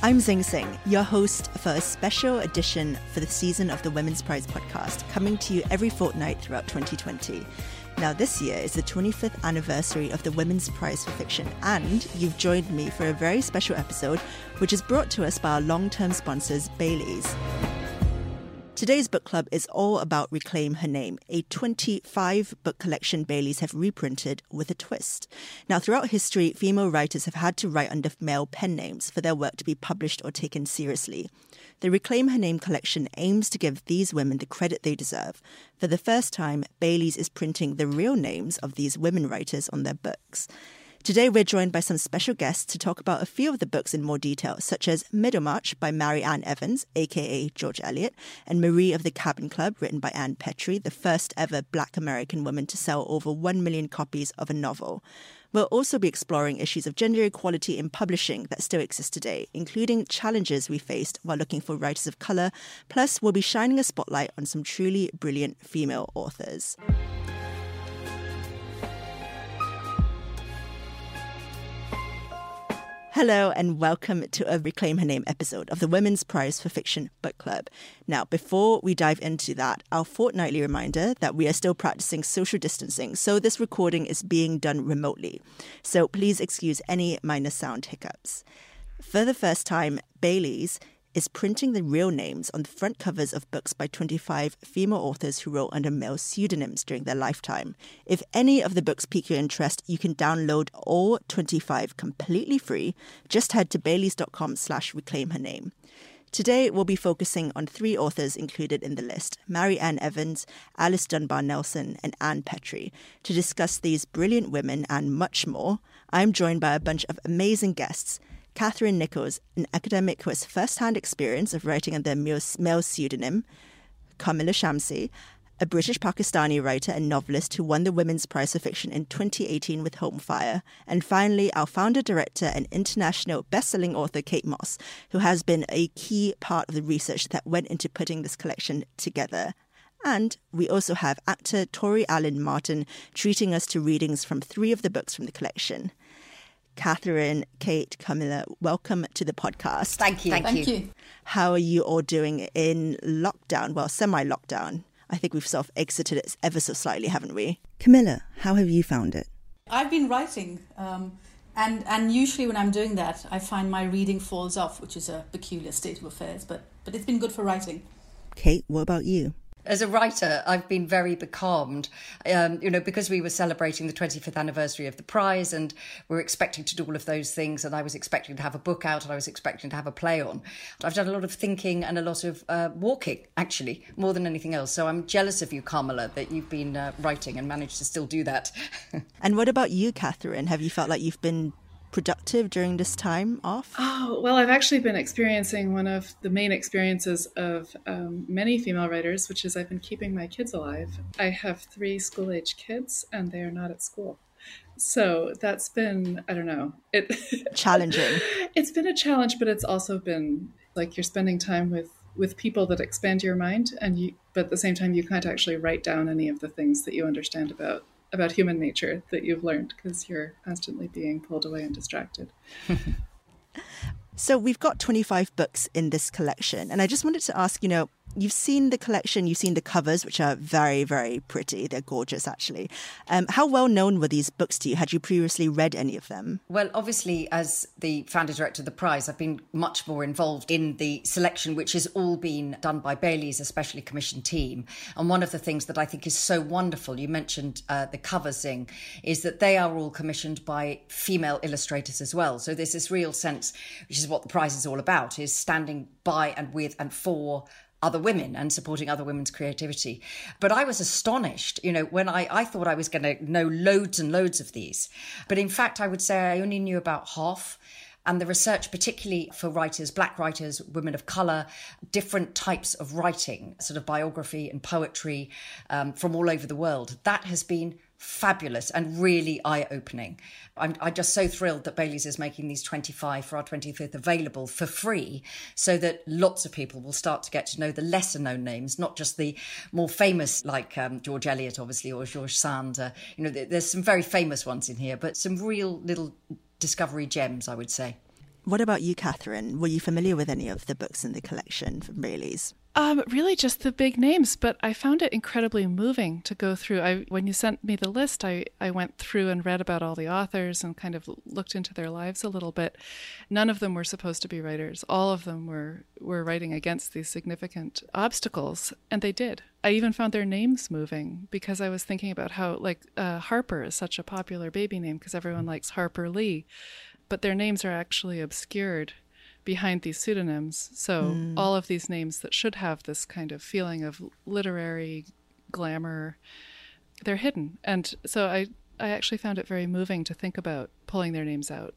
I'm Zing Tsjeng, your host for a special edition for the season of the Women's Prize podcast, coming to you every fortnight throughout 2020. Now, this year is the 25th anniversary of the Women's Prize for Fiction, and you've joined me for a very special episode, which is brought to us by our long term sponsors, Bailey's. Today's book club is all about Reclaim Her Name, a 25 book collection Baileys have reprinted with a twist. Now, throughout history, female writers have had to write under male pen names for their work to be published or taken seriously. The Reclaim Her Name collection aims to give these women the credit they deserve. For the first time, Baileys is printing the real names of these women writers on their books. Today, we're joined by some special guests to talk about a few of the books in more detail, such as Middlemarch by Mary Ann Evans, aka George Eliot, and Marie of the Cabin Club, written by Ann Petry, the first ever black American woman to sell over 1 million copies of a novel. We'll also be exploring issues of gender equality in publishing that still exist today, including challenges we faced while looking for writers of colour. Plus, we'll be shining a spotlight on some truly brilliant female authors. Hello, and welcome to a Reclaim Her Name episode of the Women's Prize for Fiction Book Club. Now, before we dive into that, our fortnightly reminder that we are still practicing social distancing, so this recording is being done remotely. So please excuse any minor sound hiccups. For the first time, Bailey's is printing the real names on the front covers of books by 25 female authors who wrote under male pseudonyms during their lifetime. If any of the books pique your interest, you can download all 25 completely free. Just head to baileys.com slash reclaim her name. Today, we'll be focusing on three authors included in the list Mary Ann Evans, Alice Dunbar Nelson, and Ann Petry. To discuss these brilliant women and much more, I'm joined by a bunch of amazing guests. Catherine Nichols, an academic who has first-hand experience of writing under a male pseudonym, Kamila Shamsie, a British Pakistani writer and novelist who won the Women's Prize for Fiction in 2018 with Home Fire, and finally, our founder, director, and international best-selling author Kate Mosse, who has been a key part of the research that went into putting this collection together. And we also have actor Tori Allen Martin treating us to readings from three of the books from the collection. Catherine, Kate, Kamila, welcome to the podcast. Thank you. Thank, Thank you. you. How are you all doing in lockdown? Well, semi lockdown. I think we've sort of exited it ever so slightly, haven't we? Kamila, how have you found it? I've been writing. Um, and, and usually when I'm doing that, I find my reading falls off, which is a peculiar state of affairs, but, but it's been good for writing. Kate, what about you? As a writer, I've been very becalmed, um, you know, because we were celebrating the 25th anniversary of the prize and we are expecting to do all of those things. And I was expecting to have a book out and I was expecting to have a play on. I've done a lot of thinking and a lot of uh, walking, actually, more than anything else. So I'm jealous of you, Kamila, that you've been uh, writing and managed to still do that. and what about you, Catherine? Have you felt like you've been productive during this time off? Oh, well, I've actually been experiencing one of the main experiences of um, many female writers, which is I've been keeping my kids alive. I have three school age kids, and they are not at school. So that's been, I don't know, it challenging. it's been a challenge, but it's also been like you're spending time with with people that expand your mind and you but at the same time you can't actually write down any of the things that you understand about about human nature that you've learned because you're constantly being pulled away and distracted. so we've got 25 books in this collection and I just wanted to ask, you know, you've seen the collection, you've seen the covers, which are very, very pretty. They're gorgeous, actually. Um, how well known were these books to you? Had you previously read any of them? Well, obviously, as the founder director of the prize, I've been much more involved in the selection, which has all been done by Bailey's, a specially commissioned team. And one of the things that I think is so wonderful, you mentioned uh, the cover Zing, is that they are all commissioned by female illustrators as well. So there's this real sense, which is what the prize is all about, is standing by and with and for other women and supporting other women's creativity. But I was astonished, you know, when I, I thought I was going to know loads and loads of these. But in fact, I would say I only knew about half. And the research, particularly for writers, black writers, women of colour, different types of writing, sort of biography and poetry um, from all over the world, that has been fabulous and really eye opening. I'm, I'm, just so thrilled that Bailey's is making these 25 for our 25th available for free so that lots of people will start to get to know the lesser known names, not just the more famous, like um, George Eliot, obviously, or George Sand. Uh, you know, there's some very famous ones in here, but some real little discovery gems, I would say. What about you, Catherine? Were you familiar with any of the books in the collection from Bailey's? Um, really, just the big names, but I found it incredibly moving to go through. I when you sent me the list, I, I went through and read about all the authors and kind of looked into their lives a little bit. None of them were supposed to be writers. All of them were were writing against these significant obstacles, and they did. I even found their names moving because I was thinking about how like uh, Harper is such a popular baby name because everyone likes Harper Lee, but their names are actually obscured behind these pseudonyms. So mm. all of these names that should have this kind of feeling of literary glamour, they're hidden. And so I, I actually found it very moving to think about pulling their names out.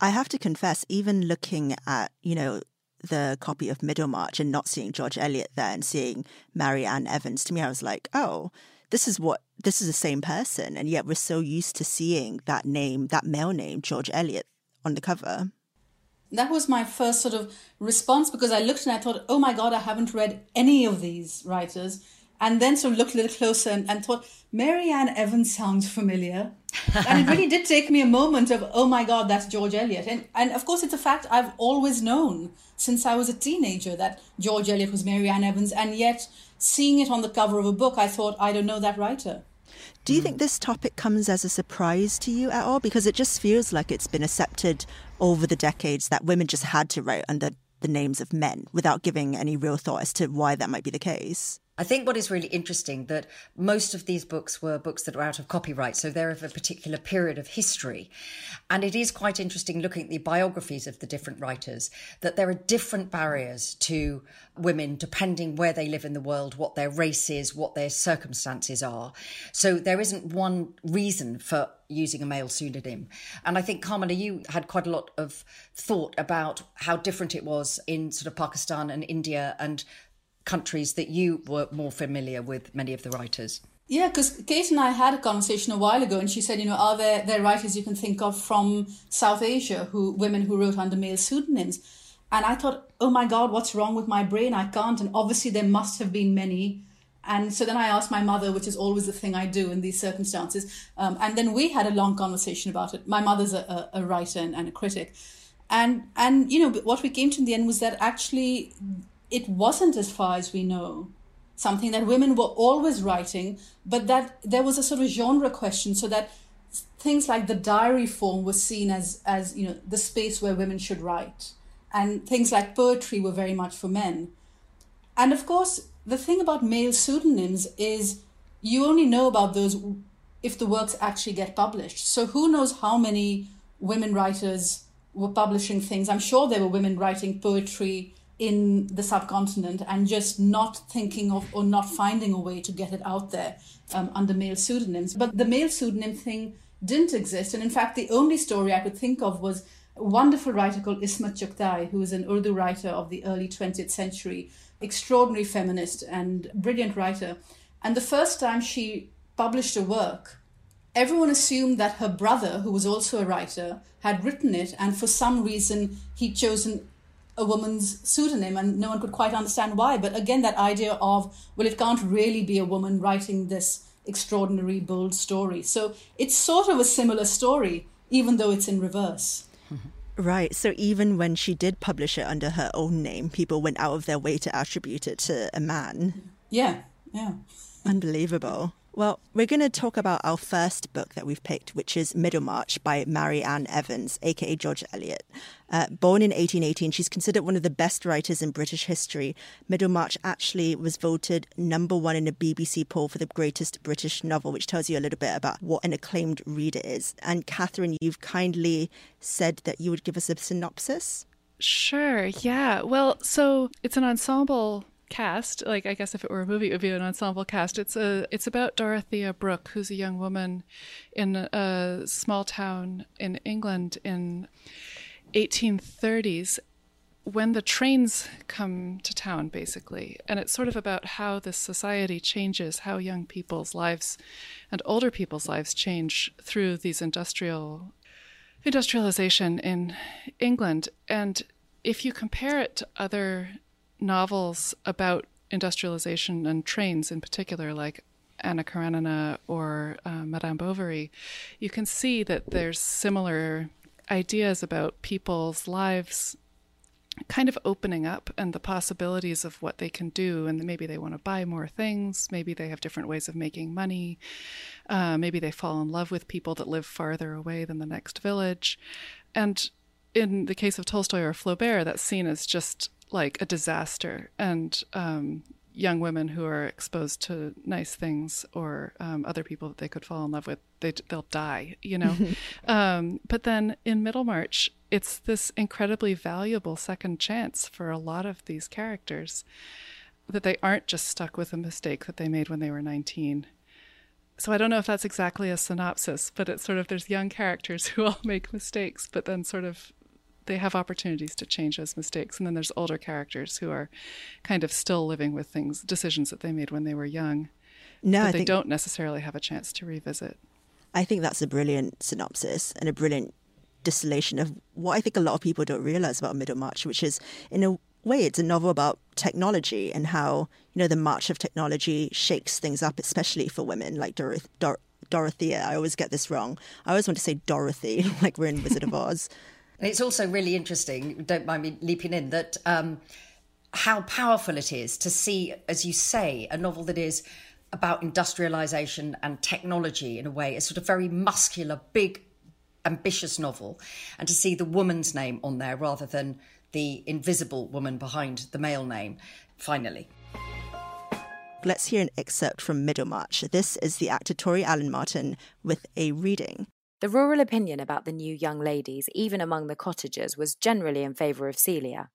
I have to confess, even looking at, you know, the copy of Middlemarch and not seeing George Eliot there and seeing Mary Ann Evans, to me, I was like, oh, this is what this is the same person. And yet we're so used to seeing that name, that male name, George Eliot, on the cover that was my first sort of response because I looked and I thought, oh my God, I haven't read any of these writers. And then sort of looked a little closer and, and thought, Mary Ann Evans sounds familiar. and it really did take me a moment of, oh my God, that's George Eliot. And, and of course, it's a fact I've always known since I was a teenager that George Eliot was Mary Ann Evans. And yet, seeing it on the cover of a book, I thought, I don't know that writer. Do you hmm. think this topic comes as a surprise to you at all? Because it just feels like it's been accepted over the decades that women just had to write under the names of men without giving any real thought as to why that might be the case. I think what is really interesting that most of these books were books that were out of copyright, so they're of a particular period of history. And it is quite interesting looking at the biographies of the different writers that there are different barriers to women depending where they live in the world, what their race is, what their circumstances are. So there isn't one reason for using a male pseudonym. And I think, Kamila, you had quite a lot of thought about how different it was in sort of Pakistan and India and countries that you were more familiar with many of the writers? Yeah, because Kate and I had a conversation a while ago, and she said, you know, are there, there writers you can think of from South Asia, who women who wrote under male pseudonyms? And I thought, oh my God, what's wrong with my brain? I can't. And obviously, there must have been many. And so then I asked my mother, which is always the thing I do in these circumstances. Um, and then we had a long conversation about it. My mother's a, a, a writer and, and a critic. And, and, you know, what we came to in the end was that actually it wasn't, as far as we know, something that women were always writing, but that there was a sort of genre question, so that things like the diary form was seen as as you know the space where women should write, and things like poetry were very much for men. And of course, the thing about male pseudonyms is you only know about those if the works actually get published. So who knows how many women writers were publishing things? I'm sure there were women writing poetry in the subcontinent and just not thinking of or not finding a way to get it out there um, under male pseudonyms. But the male pseudonym thing didn't exist. And in fact, the only story I could think of was a wonderful writer called Ismat Chughtai, who was an Urdu writer of the early 20th century, extraordinary feminist and brilliant writer. And the first time she published a work, everyone assumed that her brother, who was also a writer, had written it, and for some reason he'd chosen a woman's pseudonym and no one could quite understand why but again that idea of well it can't really be a woman writing this extraordinary bold story so it's sort of a similar story even though it's in reverse Right. So even when she did publish it under her own name, people went out of their way to attribute it to a man. Yeah. Yeah. Unbelievable. Well, we're going to talk about our first book that we've picked, which is Middlemarch by Mary Ann Evans, aka George Eliot. Uh, born in 1818, she's considered one of the best writers in British history. Middlemarch actually was voted number one in a BBC poll for the greatest British novel, which tells you a little bit about what an acclaimed reader is. And Catherine, you've kindly said that you would give us a synopsis. Sure, yeah. Well, so it's an ensemble cast like i guess if it were a movie it would be an ensemble cast. It's a it's about dorothea brooke who's a young woman in a small town in england in 1830s when the trains come to town basically. And it's sort of about how this society changes how young people's lives and older people's lives change through these industrial industrialization in england. And if you compare it to other novels about industrialization and trains in particular, like Anna Karenina or uh, Madame Bovary, you can see that there's similar ideas about people's lives kind of opening up and the possibilities of what they can do. And maybe they want to buy more things. Maybe they have different ways of making money. Uh, maybe they fall in love with people that live farther away than the next village. And in the case of Tolstoy or Flaubert, that scene is just like a disaster. And um, young women who are exposed to nice things or um, other people that they could fall in love with, they, they'll die, you know? um, but then in Middlemarch, it's this incredibly valuable second chance for a lot of these characters that they aren't just stuck with a mistake that they made when they were 19. So I don't know if that's exactly a synopsis, but it's sort of there's young characters who all make mistakes, but then sort of they have opportunities to change those mistakes. And then there's older characters who are kind of still living with things, decisions that they made when they were young. No, but I they think, don't necessarily have a chance to revisit. I think that's a brilliant synopsis and a brilliant distillation of what I think a lot of people don't realize about Middlemarch, which is in a way it's a novel about technology and how you know the march of technology shakes things up, especially for women like Doroth- Dor- Dorothea. I always get this wrong. I always want to say Dorothy, like we're in Wizard of Oz. It's also really interesting, don't mind me leaping in, that um, how powerful it is to see, as you say, a novel that is about industrialization and technology in a way, a sort of very muscular, big, ambitious novel, and to see the woman's name on there rather than the invisible woman behind the male name, finally. Let's hear an excerpt from Middlemarch. This is the actor Tori Allen Martin with a reading. The rural opinion about the new young ladies, even among the cottagers, was generally in favour of Celia,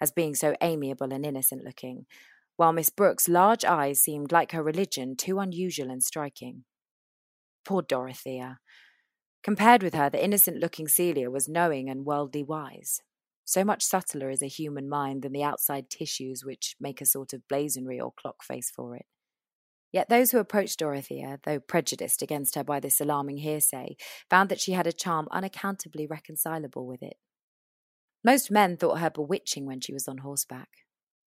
as being so amiable and innocent looking, while Miss Brooke's large eyes seemed like her religion too unusual and striking. Poor Dorothea. Compared with her, the innocent looking Celia was knowing and worldly wise. So much subtler is a human mind than the outside tissues which make a sort of blazonry or clock face for it. Yet those who approached Dorothea, though prejudiced against her by this alarming hearsay, found that she had a charm unaccountably reconcilable with it. Most men thought her bewitching when she was on horseback.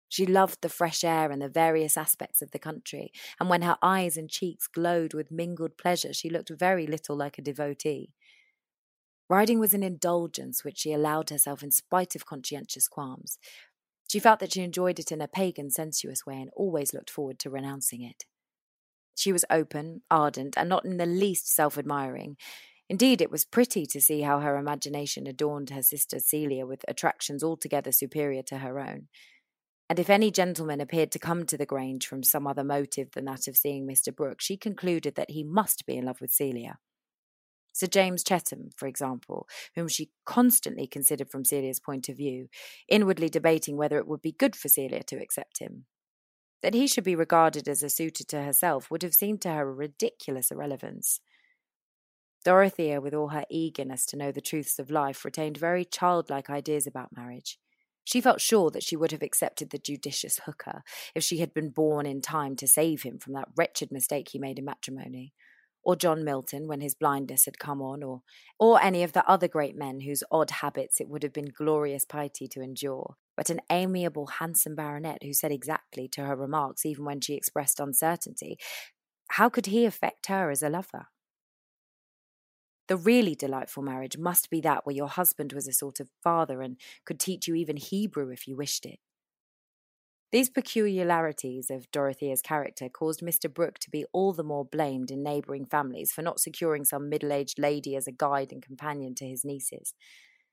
She loved the fresh air and the various aspects of the country, and when her eyes and cheeks glowed with mingled pleasure, she looked very little like a devotee. Riding was an indulgence which she allowed herself in spite of conscientious qualms. She felt that she enjoyed it in a pagan, sensuous way and always looked forward to renouncing it. She was open, ardent, and not in the least self admiring. Indeed, it was pretty to see how her imagination adorned her sister Celia with attractions altogether superior to her own. And if any gentleman appeared to come to the Grange from some other motive than that of seeing Mr. Brooke, she concluded that he must be in love with Celia. Sir James Chettam, for example, whom she constantly considered from Celia's point of view, inwardly debating whether it would be good for Celia to accept him. That he should be regarded as a suitor to herself would have seemed to her a ridiculous irrelevance. Dorothea, with all her eagerness to know the truths of life, retained very childlike ideas about marriage. She felt sure that she would have accepted the judicious hooker if she had been born in time to save him from that wretched mistake he made in matrimony, or John Milton when his blindness had come on, or or any of the other great men whose odd habits it would have been glorious piety to endure but an amiable, handsome baronet who said exactly to her remarks, even when she expressed uncertainty, how could he affect her as a lover? The really delightful marriage must be that where your husband was a sort of father and could teach you even Hebrew if you wished it. These peculiarities of Dorothea's character caused Mr. Brooke to be all the more blamed in neighbouring families for not securing some middle aged lady as a guide and companion to his nieces,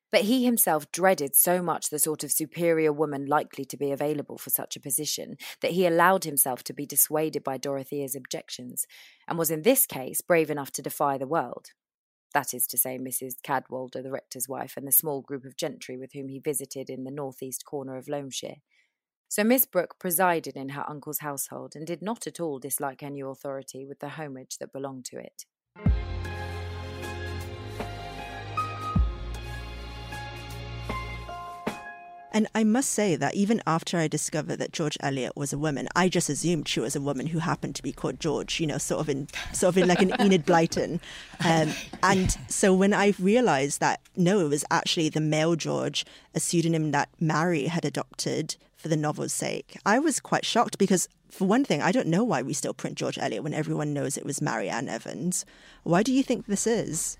but he himself dreaded so much the sort of superior woman likely to be available for such a position that he allowed himself to be dissuaded by Dorothea's objections, and was in this case brave enough to defy the world. That is to say, Mrs. Cadwallader, the rector's wife, and the small group of gentry with whom he visited in the northeast corner of Loamshire. So Miss Brooke presided in her uncle's household and did not at all dislike any authority with the homage that belonged to it. And I must say that even after I discovered that George Eliot was a woman, I just assumed she was a woman who happened to be called George, you know, sort of in sort of in like an Enid Blyton. Um, and so when I realized that no, it was actually the male George, a pseudonym that Mary had adopted for the novel's sake, I was quite shocked because for one thing, I don't know why we still print George Eliot when everyone knows it was Mary Ann Evans. Why do you think this is?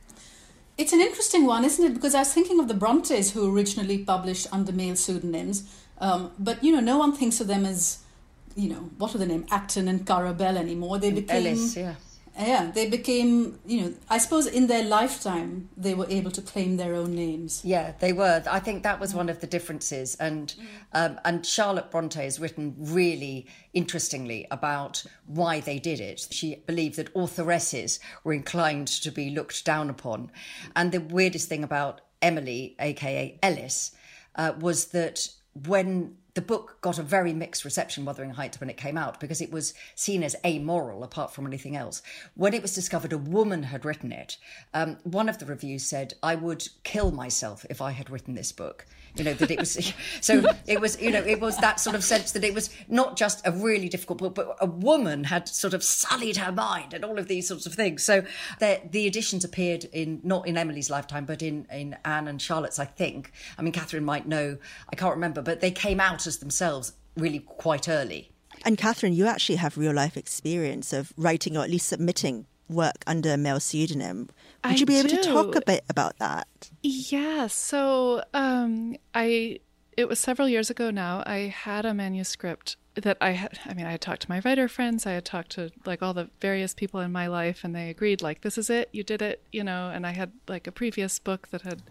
It's an interesting one, isn't it? Because I was thinking of the Brontes who originally published under male pseudonyms, um, but you know, no one thinks of them as, you know, what are the name, Acton and Currer Bell anymore. They became Ellis, yeah yeah they became you know i suppose in their lifetime they were able to claim their own names. Yeah they were. I think that was one of the differences. And um, and charlotte bronte has written really interestingly about why they did it. She believed that authoresses were inclined to be looked down upon. And the weirdest thing about emily aka ellis uh, was that when the book got a very mixed reception, Wuthering Heights, when it came out, because it was seen as amoral apart from anything else. When it was discovered a woman had written it, um, one of the reviews said, I would kill myself if I had written this book you know that it was so it was you know it was that sort of sense that it was not just a really difficult book but a woman had sort of sullied her mind and all of these sorts of things. So the, the editions appeared in not in emily's lifetime but in in anne and charlotte's i think. I mean catherine might know i can't remember but they came out as themselves really quite early. And Catherine, you actually have real life experience of writing or at least submitting work under a male pseudonym. Would I you be able to talk a bit about that? Yeah. So um, I it was several years ago now. I had a manuscript that I had. I mean, I had talked to my writer friends. I had talked to like all the various people in my life, and they agreed like this is it. You did it. You know. And I had like a previous book that had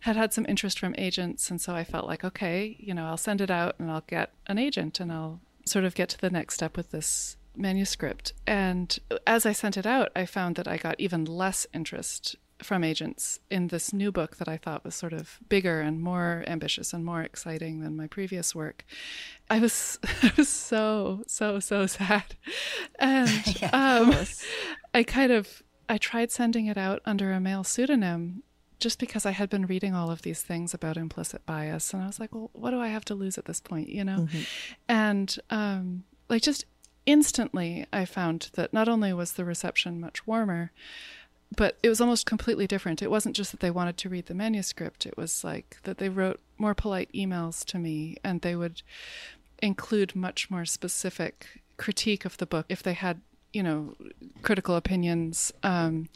had had some interest from agents, and so I felt like okay, you know, I'll send it out and I'll get an agent, and I'll sort of get to the next step with this manuscript. And as I sent it out, I found that I got even less interest from agents in this new book that I thought was sort of bigger and more ambitious and more exciting than my previous work. I was I was so so so sad, and yeah, um, I kind of I tried sending it out under a male pseudonym just because I had been reading all of these things about implicit bias, and I was like, well, what do I have to lose at this point, you know? Mm-hmm. And um, like just instantly I found that not only was the reception much warmer, but it was almost completely different. It wasn't just that they wanted to read the manuscript, it was like that they wrote more polite emails to me and they would include much more specific critique of the book if they had you know critical opinions um,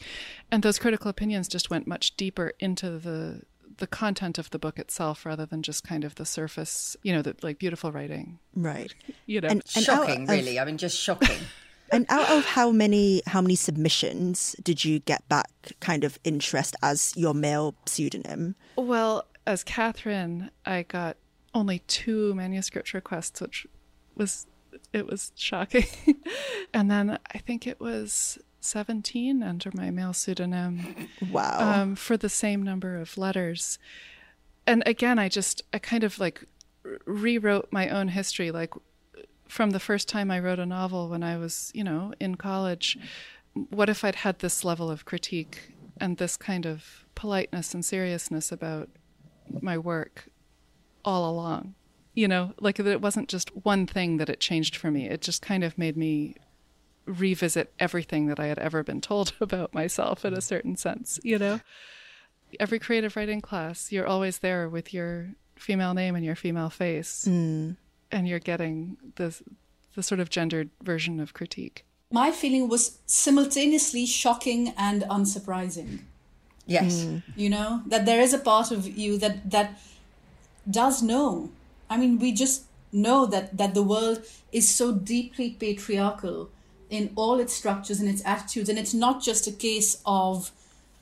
and those critical opinions just went much deeper into the the content of the book itself rather than just kind of the surface, you know, the like beautiful writing. Right. You know, and, and shocking, really. I mean, just shocking. and out of how many how many submissions did you get back kind of interest as your male pseudonym? Well, as Catherine, I got only two manuscript requests, which was it was shocking. and then I think it was 17 under my male pseudonym. Wow. Um, for the same number of letters. And again, I just, I kind of like rewrote my own history. Like from the first time I wrote a novel when I was, you know, in college, what if I'd had this level of critique and this kind of politeness and seriousness about my work all along? You know, like that it wasn't just one thing that it changed for me. It just kind of made me revisit everything that I had ever been told about myself in a certain sense, you know? Every creative writing class, you're always there with your female name and your female face, mm. and you're getting this the sort of gendered version of critique. My feeling was simultaneously shocking and unsurprising. Yes. Mm. You know, that there is a part of you that that does know. I mean, we just know that that the world is so deeply patriarchal in all its structures and its attitudes. And it's not just a case of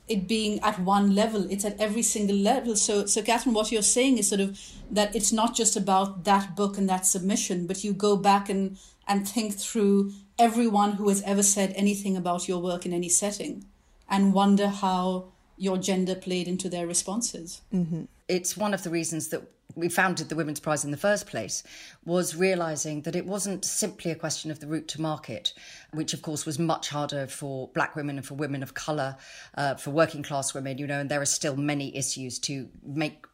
it being at one level, it's at every single level. So, so Catherine, what you're saying is sort of that it's not just about that book and that submission, but you go back and, and think through everyone who has ever said anything about your work in any setting and wonder how your gender played into their responses. Mm-hmm. It's one of the reasons that we founded the Women's Prize in the first place was realizing that it wasn't simply a question of the route to market, which of course was much harder for black women and for women of color, uh, for working class women, you know, and there are still many issues to make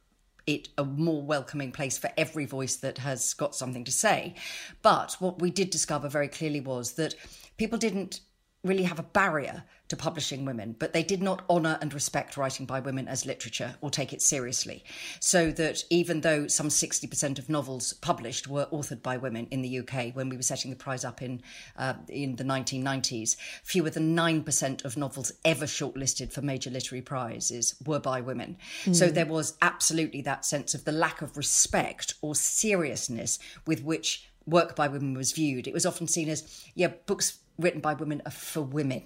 it a more welcoming place for every voice that has got something to say. But what we did discover very clearly was that people didn't really have a barrier to publishing women, but they did not honour and respect writing by women as literature or take it seriously. So that even though some 60% of novels published were authored by women in the UK when we were setting the prize up in, uh, in the 1990s, fewer than 9% of novels ever shortlisted for major literary prizes were by women. Mm. So there was absolutely that sense of the lack of respect or seriousness with which work by women was viewed. It was often seen as, yeah, books written by women are for women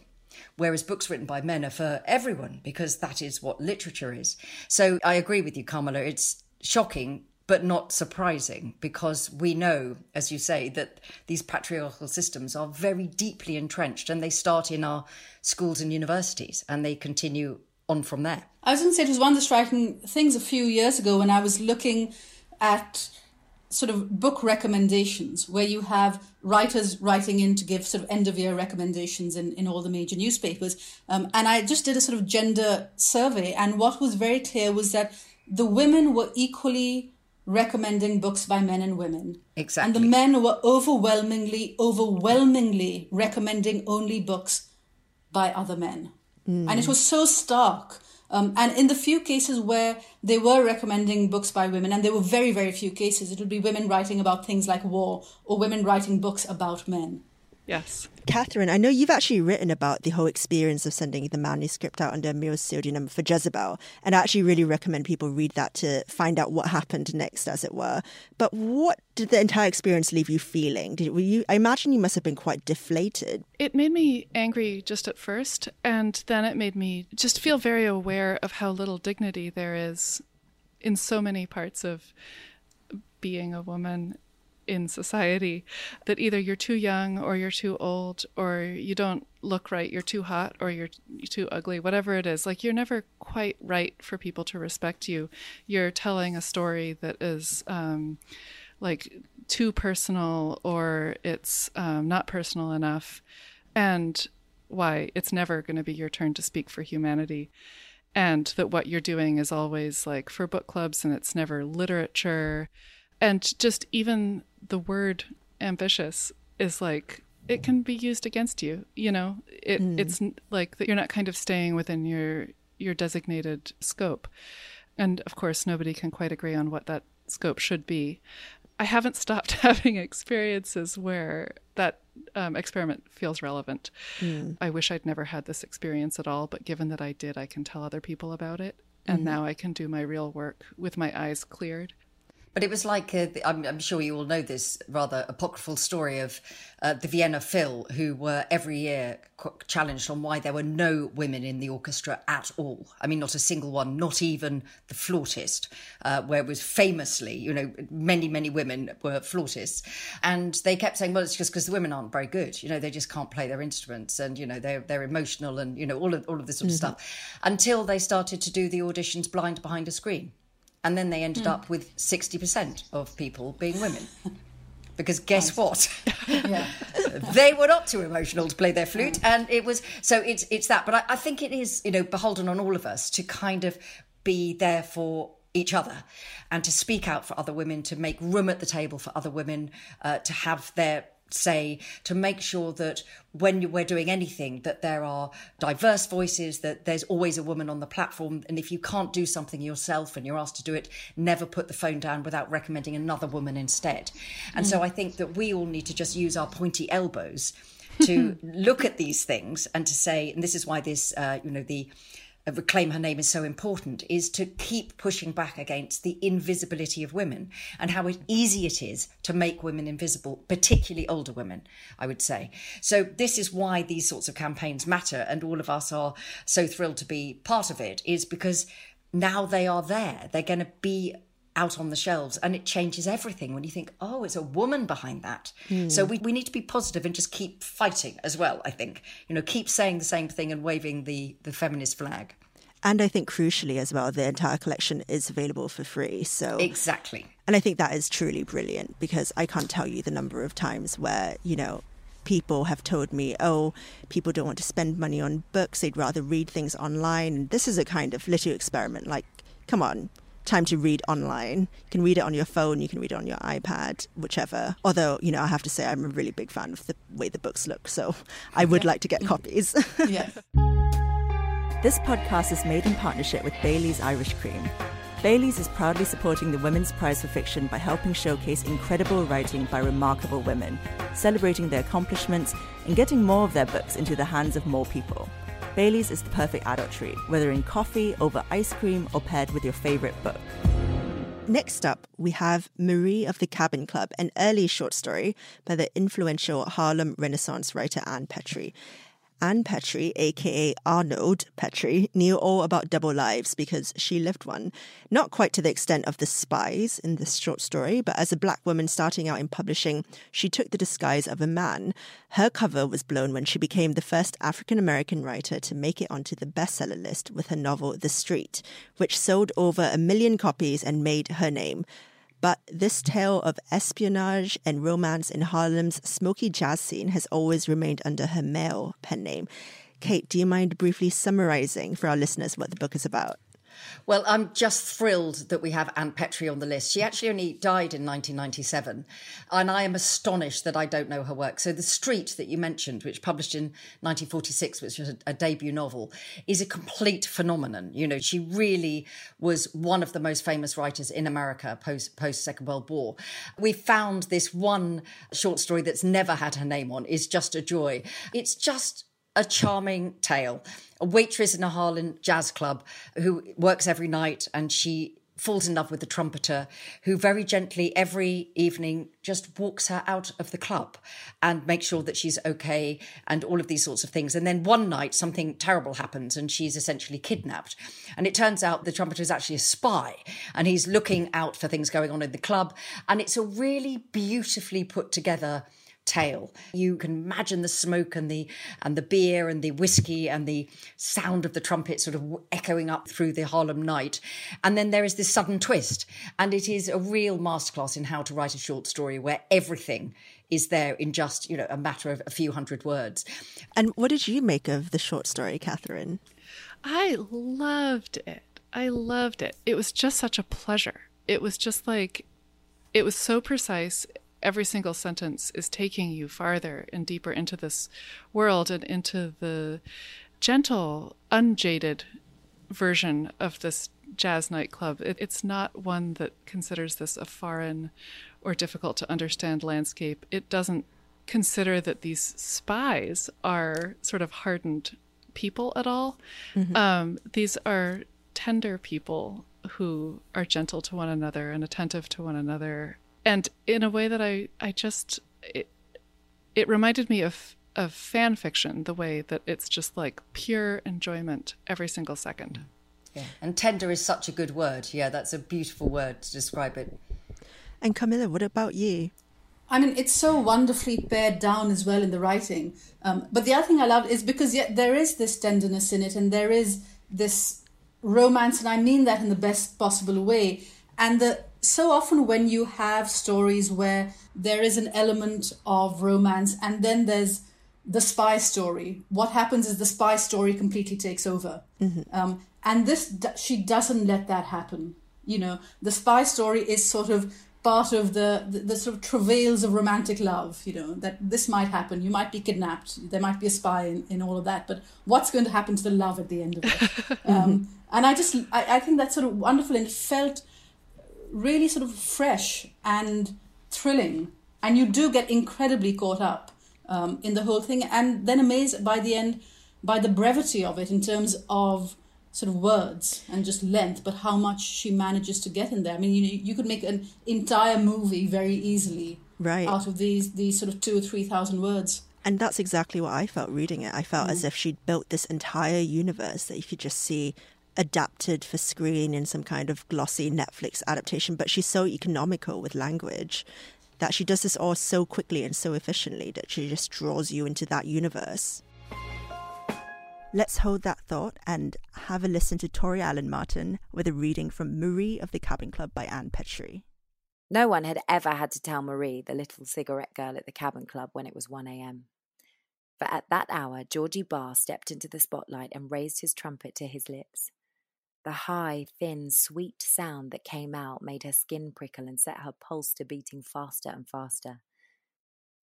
whereas books written by men are for everyone because that is what literature is. So I agree with you, Kamila. It's shocking, but not surprising because we know, as you say, that these patriarchal systems are very deeply entrenched and they start in our schools and universities and they continue on from there. I was going to say it was one of the striking things a few years ago when I was looking at sort of book recommendations where you have writers writing in to give sort of end of year recommendations in, in all the major newspapers. Um, and I just did a sort of gender survey. And what was very clear was that the women were equally recommending books by men and women. Exactly. And the men were overwhelmingly, overwhelmingly recommending only books by other men. Mm. And it was so stark um, and in the few cases where they were recommending books by women, and there were very, very few cases, it would be women writing about things like war or women writing books about men. Yes. Catherine, I know you've actually written about the whole experience of sending the manuscript out under a male pseudonym for Jezebel, and I actually really recommend people read that to find out what happened next, as it were. But what did the entire experience leave you feeling? Did were you? I imagine you must have been quite deflated. It made me angry just at first, and then it made me just feel very aware of how little dignity there is in so many parts of being a woman in society that either you're too young or you're too old or you don't look right, you're too hot or you're too ugly, whatever it is. Like you're never quite right for people to respect you. You're telling a story that is um, like too personal or it's um, not personal enough. And why it's never going to be your turn to speak for humanity and that what you're doing is always like for book clubs and it's never literature and just even the word ambitious is like it can be used against you you know it mm. it's like that you're not kind of staying within your your designated scope and of course nobody can quite agree on what that scope should be i haven't stopped having experiences where that um, experiment feels relevant mm. i wish i'd never had this experience at all but given that i did i can tell other people about it and mm-hmm. now i can do my real work with my eyes cleared but it was like, i am I'm, sure you all know this rather apocryphal story of uh, the Vienna Phil, who were every year challenged on why there were no women in the orchestra at all. I mean, not a single one, not even the flautist, uh, where it was famously, you know, many, many women were flautists. And they kept saying, well, it's just because the women aren't very good. You know, they just can't play their instruments and, you know, they're, they're emotional and, you know, all of, all of this sort of mm-hmm. stuff until they started to do the auditions blind behind a screen. And then they ended mm. up with 60% of people being women. Because guess what? they were not too emotional to play their flute. And it was, so it's, it's that. But I, I think it is, you know, beholden on all of us to kind of be there for each other and to speak out for other women, to make room at the table for other women, uh, to have their say to make sure that when we're doing anything that there are diverse voices that there's always a woman on the platform and if you can't do something yourself and you're asked to do it never put the phone down without recommending another woman instead and mm. so i think that we all need to just use our pointy elbows to look at these things and to say and this is why this uh, you know the Uh, reclaim her name is so important is to keep pushing back against the invisibility of women and how easy it is to make women invisible, particularly older women, I would say. So, this is why these sorts of campaigns matter, and all of us are so thrilled to be part of it, is because now they are there. They're going to be out on the shelves and it changes everything when you think oh it's a woman behind that mm. so we, we need to be positive and just keep fighting as well i think you know keep saying the same thing and waving the the feminist flag and I think crucially as well, the entire collection is available for free. So exactly, and I think that is truly brilliant because I can't tell you the number of times where you know people have told me, oh, people don't want to spend money on books; they'd rather read things online. And this is a kind of little experiment. Like, come on, time to read online. You can read it on your phone, you can read it on your iPad, whichever. Although, you know, I have to say I'm a really big fan of the way the books look, so I would like to get mm-hmm. copies. yeah. This podcast is made in partnership with Bailey's Irish Cream. Bailey's is proudly supporting the Women's Prize for Fiction by helping showcase incredible writing by remarkable women, celebrating their accomplishments, and getting more of their books into the hands of more people. Bailey's is the perfect adult treat, whether in coffee, over ice cream, or paired with your favorite book. Next up, we have Marie of the Cabin Club, an early short story by the influential Harlem Renaissance writer Ann Petry. Ann Petry, aka Arnold Petry, knew all about double lives because she lived one. Not quite to the extent of the spies in this short story, but as a black woman starting out in publishing, she took the disguise of a man. Her cover was blown when she became the first African American writer to make it onto the bestseller list with her novel The Street, which sold over a million copies and made her name. But this tale of espionage and romance in Harlem's smoky jazz scene has always remained under her male pen name. Kate, do you mind briefly summarizing for our listeners what the book is about? Well, I'm just thrilled that we have Ann Petry on the list. She actually only died in 1997, and I am astonished that I don't know her work. So, The Street that you mentioned, which published in 1946, which was a, a debut novel, is a complete phenomenon. You know, she really was one of the most famous writers in America post post Second World War. We found this one short story that's never had her name on is just a joy. It's just a charming tale. A waitress in a Harlem jazz club who works every night and she falls in love with the trumpeter who very gently every evening just walks her out of the club and makes sure that she's okay and all of these sorts of things. And then one night something terrible happens and she's essentially kidnapped. And it turns out the trumpeter is actually a spy and he's looking out for things going on in the club. And it's a really beautifully put together tale. You can imagine the smoke and the and the beer and the whiskey and the sound of the trumpet sort of echoing up through the Harlem night. And then there is this sudden twist. And it is a real masterclass in how to write a short story where everything is there in just, you know, a matter of a few hundred words. And what did you make of the short story, Catherine? I loved it. I loved it. It was just such a pleasure. It was just like, it was so precise every single sentence is taking you farther and deeper into this world and into the gentle, unjaded version of this jazz nightclub. It, it's not one that considers this a foreign or difficult to understand landscape. It doesn't consider that these spies are sort of hardened people at all. Mm-hmm. Um, these are tender people who are gentle to one another and attentive to one another and in a way that I I just it, it reminded me of of fan fiction the way that it's just like pure enjoyment every single second. Yeah, and tender is such a good word. Yeah, that's a beautiful word to describe it. And Kamila, what about you? I mean, it's so wonderfully pared down as well in the writing. Um, but the other thing I loved is because yet there is this tenderness in it, and there is this romance, and I mean that in the best possible way. And the so often when you have stories where there is an element of romance and then there's the spy story what happens is the spy story completely takes over. Mm-hmm. um, and this she doesn't let that happen. You know the spy story is sort of part of the, the, the sort of travails of romantic love you know that this might happen you might be kidnapped there might be a spy in, in all of that but what's going to happen to the love at the end of it? Um, and i just I, I think that's sort of wonderful and it felt really sort of fresh and thrilling. And you do get incredibly caught up um, in the whole thing, and then amazed by the end by the brevity of it in terms of sort of words and just length, but how much she manages to get in there. I mean, you you could make an entire movie very easily right. out of these these sort of two or three thousand words. And that's exactly what I felt reading it. I felt mm. as if she'd built this entire universe that you could just see adapted for screen in some kind of glossy Netflix adaptation, but she's so economical with language that she does this all so quickly and so efficiently that she just draws you into that universe. Let's hold that thought and have a listen to Tori Allen Martin with a reading from Marie of the Cabin Club by Ann Petry. No one had ever had to tell Marie, the little cigarette girl at the cabin club, when it was 1 a.m. For at that hour, Georgie Barr stepped into the spotlight and raised his trumpet to his lips. The high, thin, sweet sound that came out made her skin prickle and set her pulse to beating faster and faster.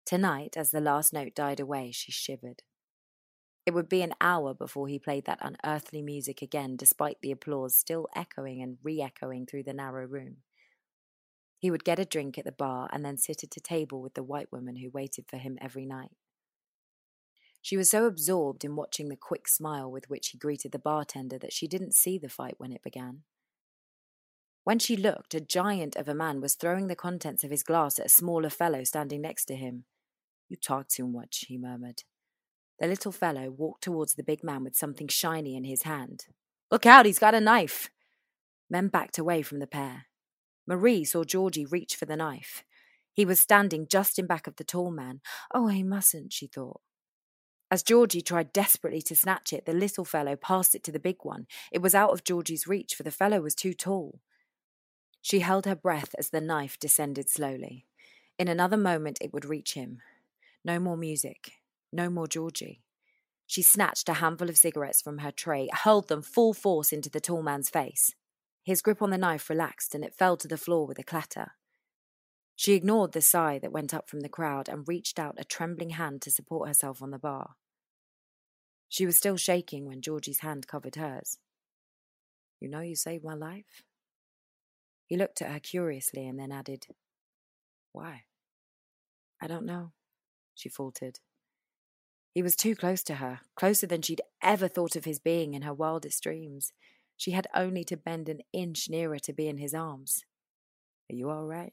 Tonight, as the last note died away, she shivered. It would be an hour before he played that unearthly music again, despite the applause still echoing and re echoing through the narrow room. He would get a drink at the bar and then sit at a table with the white woman who waited for him every night. She was so absorbed in watching the quick smile with which he greeted the bartender that she didn't see the fight when it began. When she looked, a giant of a man was throwing the contents of his glass at a smaller fellow standing next to him. You talk too much, he murmured. The little fellow walked towards the big man with something shiny in his hand. Look out, he's got a knife! Men backed away from the pair. Marie saw Georgie reach for the knife. He was standing just in back of the tall man. Oh, he mustn't, she thought. As Georgie tried desperately to snatch it, the little fellow passed it to the big one. It was out of Georgie's reach, for the fellow was too tall. She held her breath as the knife descended slowly. In another moment it would reach him. No more music. No more Georgie. She snatched a handful of cigarettes from her tray, hurled them full force into the tall man's face. His grip on the knife relaxed and it fell to the floor with a clatter. She ignored the sigh that went up from the crowd and reached out a trembling hand to support herself on the bar. She was still shaking when Georgie's hand covered hers. You know you saved my life? He looked at her curiously and then added, Why? I don't know, she faltered. He was too close to her, closer than she'd ever thought of his being in her wildest dreams. She had only to bend an inch nearer to be in his arms. Are you all right?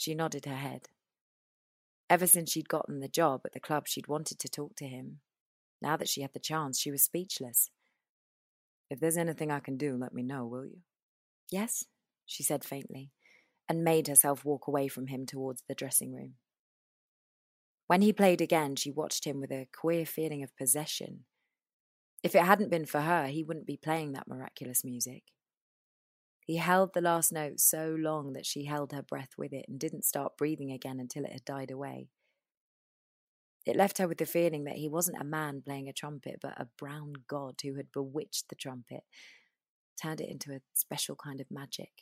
She nodded her head. Ever since she'd gotten the job at the club, she'd wanted to talk to him. Now that she had the chance, she was speechless. If there's anything I can do, let me know, will you? Yes, she said faintly, and made herself walk away from him towards the dressing room. When he played again, she watched him with a queer feeling of possession. If it hadn't been for her, he wouldn't be playing that miraculous music. He held the last note so long that she held her breath with it and didn't start breathing again until it had died away. It left her with the feeling that he wasn't a man playing a trumpet, but a brown god who had bewitched the trumpet, turned it into a special kind of magic.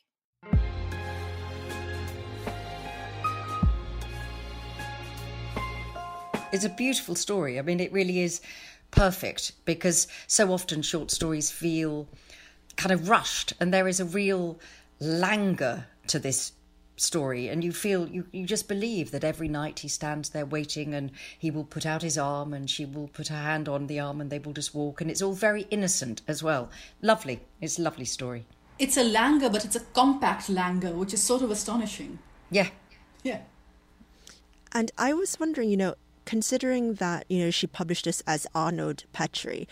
It's a beautiful story. I mean, it really is perfect because so often short stories feel kind of rushed, and there is a real languor to this story and you feel you, you just believe that every night he stands there waiting and he will put out his arm and she will put her hand on the arm and they will just walk and it's all very innocent as well. Lovely. It's a lovely story. It's a languor but it's a compact languor which is sort of astonishing. Yeah. Yeah. And i was wondering you know considering that you know she published this as Arnold Petry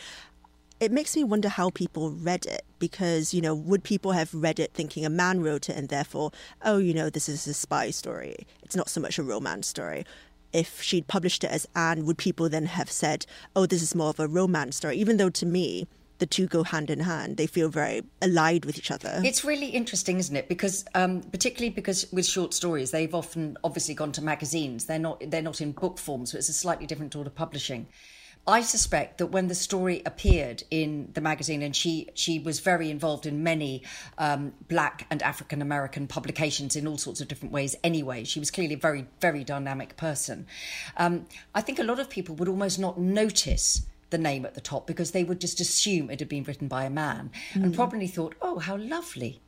it makes me wonder how people read it because you know would people have read it thinking a man wrote it and therefore oh you know this is a spy story. It's not so much a romance story. If she'd published it as Ann would people then have said oh this is more of a romance story? Even though to me the two go hand in hand. They feel very allied with each other. It's really interesting isn't it? Because um, particularly because with short stories they've often obviously gone to magazines. They're not they're not in book form so it's a slightly different sort of publishing I suspect that when the story appeared in the magazine, and she she was very involved in many um, Black and African American publications in all sorts of different ways. Anyway, she was clearly a very very dynamic person. Um, I think a lot of people would almost not notice the name at the top because they would just assume it had been written by a man mm. and probably thought, "Oh, how lovely."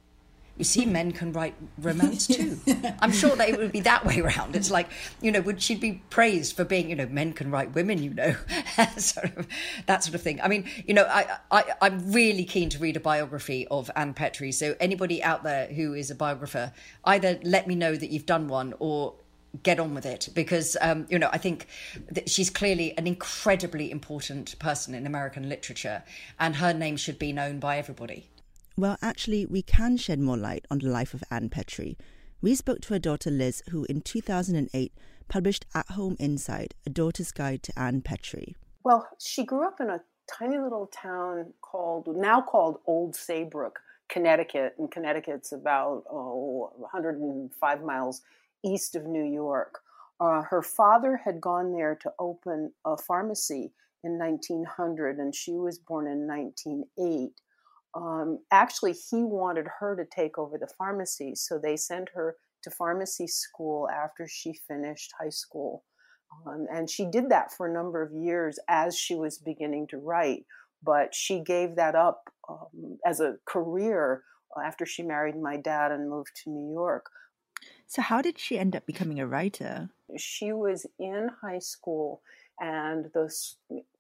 You see, men can write romance too. I'm sure that it would be that way around. It's like, you know, would she be praised for being, you know, men can write women, you know, sort of that sort of thing. I mean, you know, I, I, I'm really keen to read a biography of Ann Petry. So anybody out there who is a biographer, either let me know that you've done one or get on with it because um, you know I think that she's clearly an incredibly important person in American literature, and her name should be known by everybody. Well, actually, we can shed more light on the life of Ann Petry. We spoke to her daughter Liz, who in 2008 published At Home Inside, A Daughter's Guide to Ann Petry. Well, she grew up in a tiny little town called, now called Old Saybrook, Connecticut. And Connecticut's about oh, 105 miles east of New York. Uh, her father had gone there to open a pharmacy in 1900, and she was born in 1908. Um, actually, he wanted her to take over the pharmacy, so they sent her to pharmacy school after she finished high school. Um, and she did that for a number of years as she was beginning to write, but she gave that up um, as a career after she married my dad and moved to New York. So, how did she end up becoming a writer? She was in high school, and the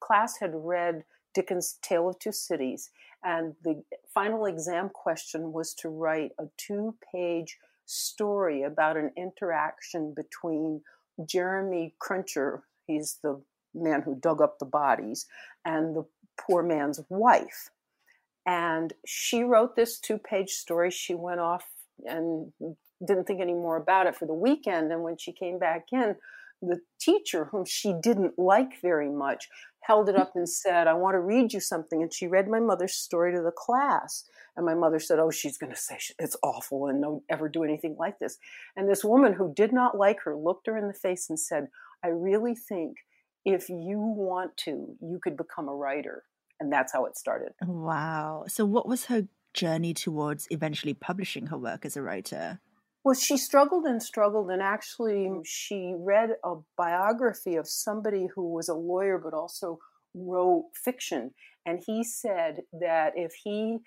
class had read Dickens' Tale of Two Cities, and the final exam question was to write a two page story about an interaction between Jeremy Cruncher, he's the man who dug up the bodies, and the poor man's wife. And she wrote this two page story. She went off and didn't think any more about it for the weekend. And when she came back in, the teacher, whom she didn't like very much, held it up and said, I want to read you something. And she read my mother's story to the class. And my mother said, Oh, she's going to say it's awful and don't ever do anything like this. And this woman who did not like her looked her in the face and said, I really think if you want to, you could become a writer. And that's how it started. Wow. So, what was her journey towards eventually publishing her work as a writer? Well, she struggled and struggled, and actually, she read a biography of somebody who was a lawyer but also wrote fiction. And he said that if he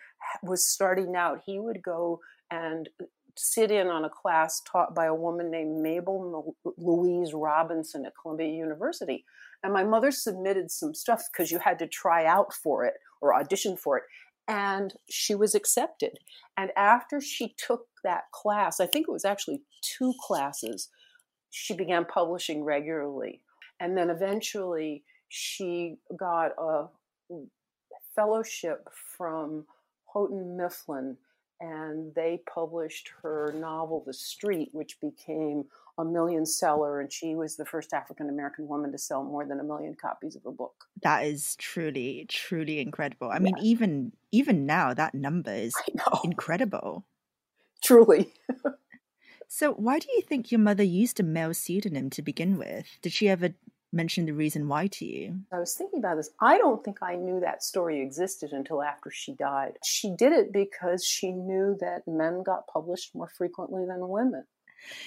was starting out, he would go and sit in on a class taught by a woman named Mabel Louise Robinson at Columbia University. And my mother submitted some stuff because you had to try out for it or audition for it. And she was accepted. And after she took that class, I think it was actually two classes, she began publishing regularly. And then eventually she got a fellowship from Houghton Mifflin, and they published her novel, The Street, which became a million seller, and she was the first African American woman to sell more than a million copies of a book. That is truly, truly incredible. I yeah. mean, even even now, that number is incredible. Truly. so, why do you think your mother used a male pseudonym to begin with? Did she ever mention the reason why to you? I was thinking about this. I don't think I knew that story existed until after she died. She did it because she knew that men got published more frequently than women.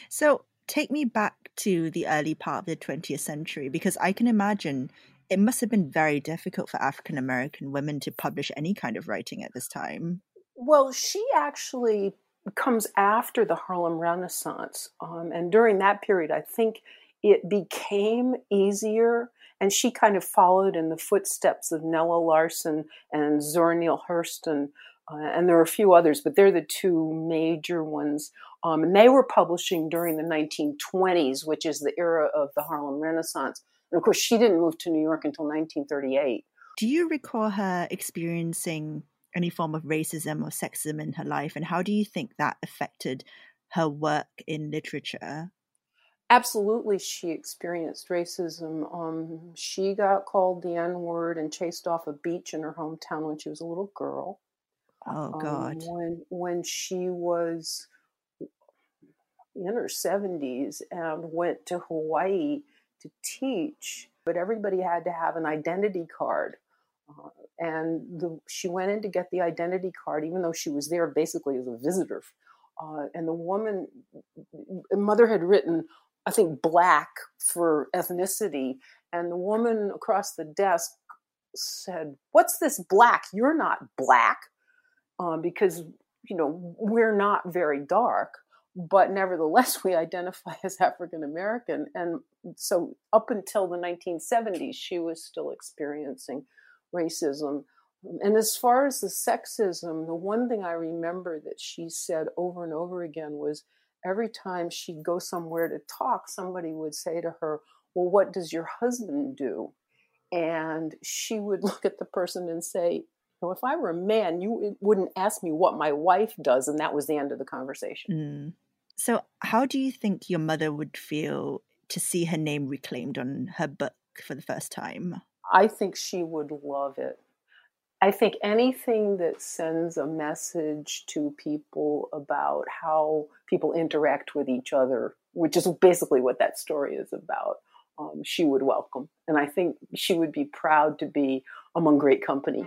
So, take me back to the early part of the 20th century because I can imagine it must have been very difficult for African American women to publish any kind of writing at this time. Well, she actually comes after the Harlem Renaissance. Um, and during that period, I think it became easier. And she kind of followed in the footsteps of Nella Larsen and Zora Neale Hurston. Uh, and there are a few others, but they're the two major ones. Um, and they were publishing during the 1920s, which is the era of the Harlem Renaissance. And of course, she didn't move to New York until 1938. Do you recall her experiencing any form of racism or sexism in her life? And how do you think that affected her work in literature? Absolutely, she experienced racism. Um, she got called the N word and chased off a beach in her hometown when she was a little girl. Oh God! Um, when when she was in her seventies and went to Hawaii to teach, but everybody had to have an identity card. Uh, and the, she went in to get the identity card, even though she was there basically as a visitor. Uh, and the woman, mother had written, I think, black for ethnicity, and the woman across the desk said, "What's this black? You're not black," uh, because you know we're not very dark but nevertheless we identify as African American. And so up until the 1970s, she was still experiencing racism. And as far as the sexism, the one thing I remember that she said over and over again was every time she'd go somewhere to talk, somebody would say to her, Well, what does your husband do? And she would look at the person and say, well, if I were a man, you wouldn't ask me what my wife does, and that was the end of the conversation. Mm. So, how do you think your mother would feel to see her name reclaimed on her book for the first time? I think she would love it. I think anything that sends a message to people about how people interact with each other, which is basically what that story is about, um, she would welcome. And I think she would be proud to be among great company.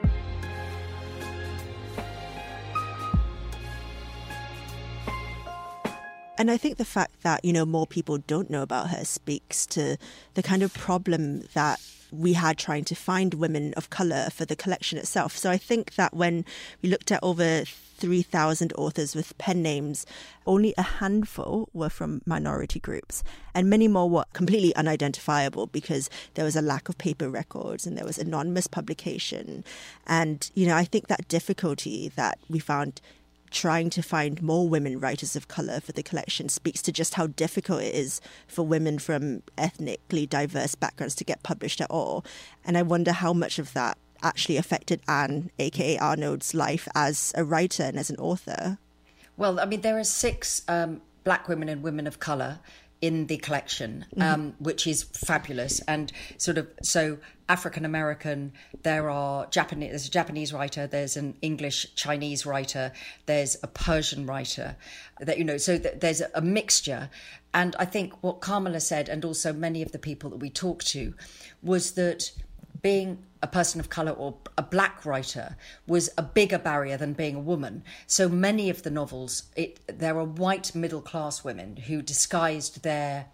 And I think the fact that, you know, more people don't know about her speaks to the kind of problem that we had trying to find women of colour for the collection itself. So I think that when we looked at over 3,000 authors with pen names, only a handful were from minority groups, and many more were completely unidentifiable because there was a lack of paper records and there was anonymous publication. And, you know, I think that difficulty that we found trying to find more women writers of color for the collection speaks to just how difficult it is for women from ethnically diverse backgrounds to get published at all. And I wonder how much of that actually affected Ann, aka Arnold's life as a writer and as an author. Well, I mean, there are six um, black women and women of color in the collection, mm-hmm. um, which is fabulous. And sort of so African American, there are Japanese, there's a Japanese writer, there's an English Chinese writer, there's a Persian writer, that you know, so th- there's a mixture. And I think what Kamila said, and also many of the people that we talked to, was that being a person of color or a black writer was a bigger barrier than being a woman. So many of the novels, it, there are white middle class women who disguised their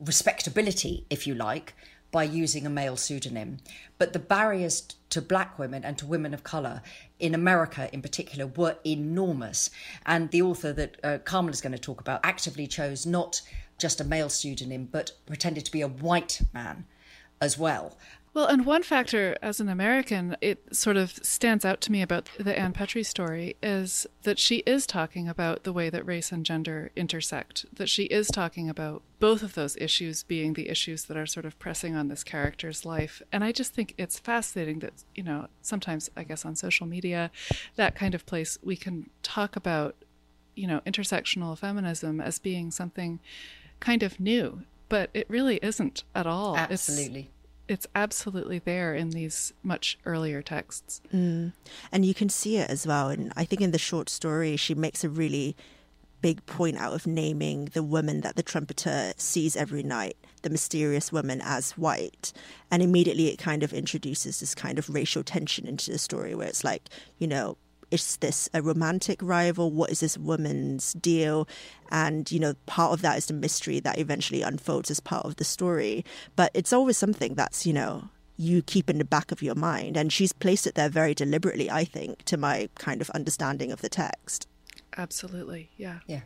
respectability, if you like, by using a male pseudonym. But the barriers to black women and to women of colour in America in particular were enormous. And the author that uh, Kamila is going to talk about actively chose not just a male pseudonym, but pretended to be a white man as well. Well, and one factor as an American, it sort of stands out to me about the Ann Petry story is that she is talking about the way that race and gender intersect, that she is talking about both of those issues being the issues that are sort of pressing on this character's life. And I just think it's fascinating that, you know, sometimes I guess on social media, that kind of place, we can talk about, you know, intersectional feminism as being something kind of new but it really isn't at all. Absolutely. It's, absolutely there in these much earlier texts. Mm. And you can see it as well. And I think in the short story, she makes a really big point out of naming the woman that the trumpeter sees every night, the mysterious woman, as white. And immediately it kind of introduces this kind of racial tension into the story where it's like, you know, is this a romantic rival? What is this woman's deal? And, you know, part of that is the mystery that eventually unfolds as part of the story. But it's always something that's, you know, you keep in the back of your mind. And she's placed it there very deliberately, I think, to my kind of understanding of the text. Absolutely. Yeah. Yeah.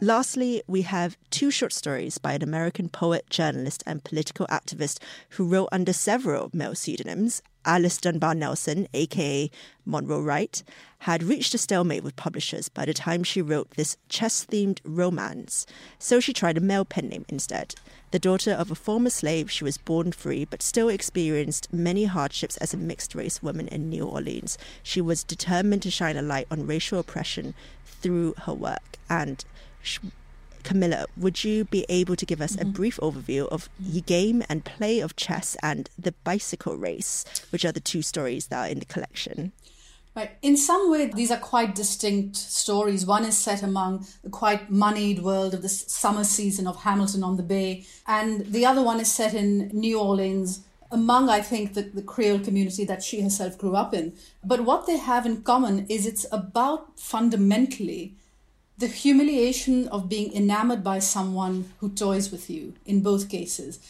Lastly, we have two short stories by an American poet, journalist, and political activist who wrote under several male pseudonyms. Alice Dunbar Nelson, aka Monroe Wright, had reached a stalemate with publishers by the time she wrote this chess themed romance, so she tried a male pen name instead. The daughter of a former slave, she was born free but still experienced many hardships as a mixed race woman in New Orleans. She was determined to shine a light on racial oppression through her work and Kamila, would you be able to give us mm-hmm. a brief overview of the game and play of chess and the bicycle race, which are the two stories that are in the collection? Right. In some way, these are quite distinct stories. One is set among the quite moneyed world of the summer season of Hamilton on the Bay, and the other one is set in New Orleans, among, I think, the, the Creole community that she herself grew up in. But what they have in common is it's about fundamentally the humiliation of being enamored by someone who toys with you in both cases.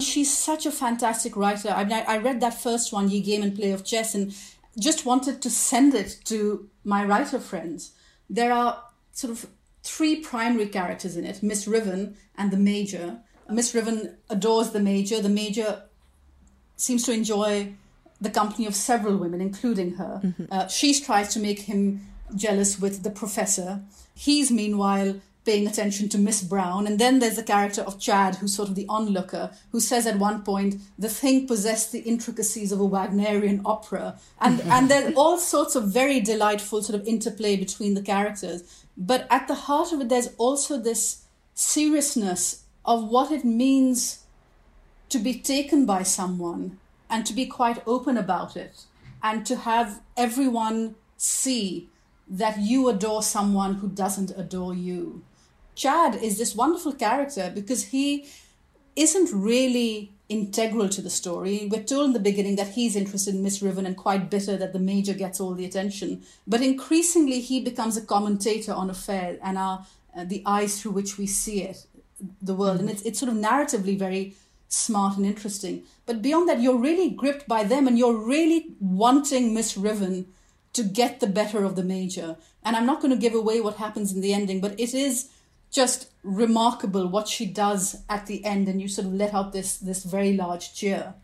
She's such a fantastic writer. I, mean, I read that first one, Ye Game and Play of Chess, and just wanted to send it to my writer friends. There are sort of three primary characters in it Miss Ruthven and the Major. Miss Ruthven adores the Major. The Major seems to enjoy the company of several women, including her. Mm-hmm. Uh, she tries to make him jealous with the professor. He's meanwhile paying attention to Miss Brown. And then there's the character of Chad, who's sort of the onlooker, who says at one point, the thing possessed the intricacies of a Wagnerian opera. And, and there's all sorts of very delightful sort of interplay between the characters. But at the heart of it, there's also this seriousness of what it means to be taken by someone and to be quite open about it and to have everyone see that you adore someone who doesn't adore you. Chad is this wonderful character because he isn't really integral to the story. We're told in the beginning that he's interested in Miss Ruthven and quite bitter that the major gets all the attention. But increasingly, he becomes a commentator on affair and our, uh, the eyes through which we see it, the world. Mm-hmm. And it's, it's sort of narratively very smart and interesting. But beyond that, you're really gripped by them and you're really wanting Miss Ruthven to get the better of the major. And I'm not going to give away what happens in the ending, but it is just remarkable what she does at the end, and you sort of let out this this very large cheer.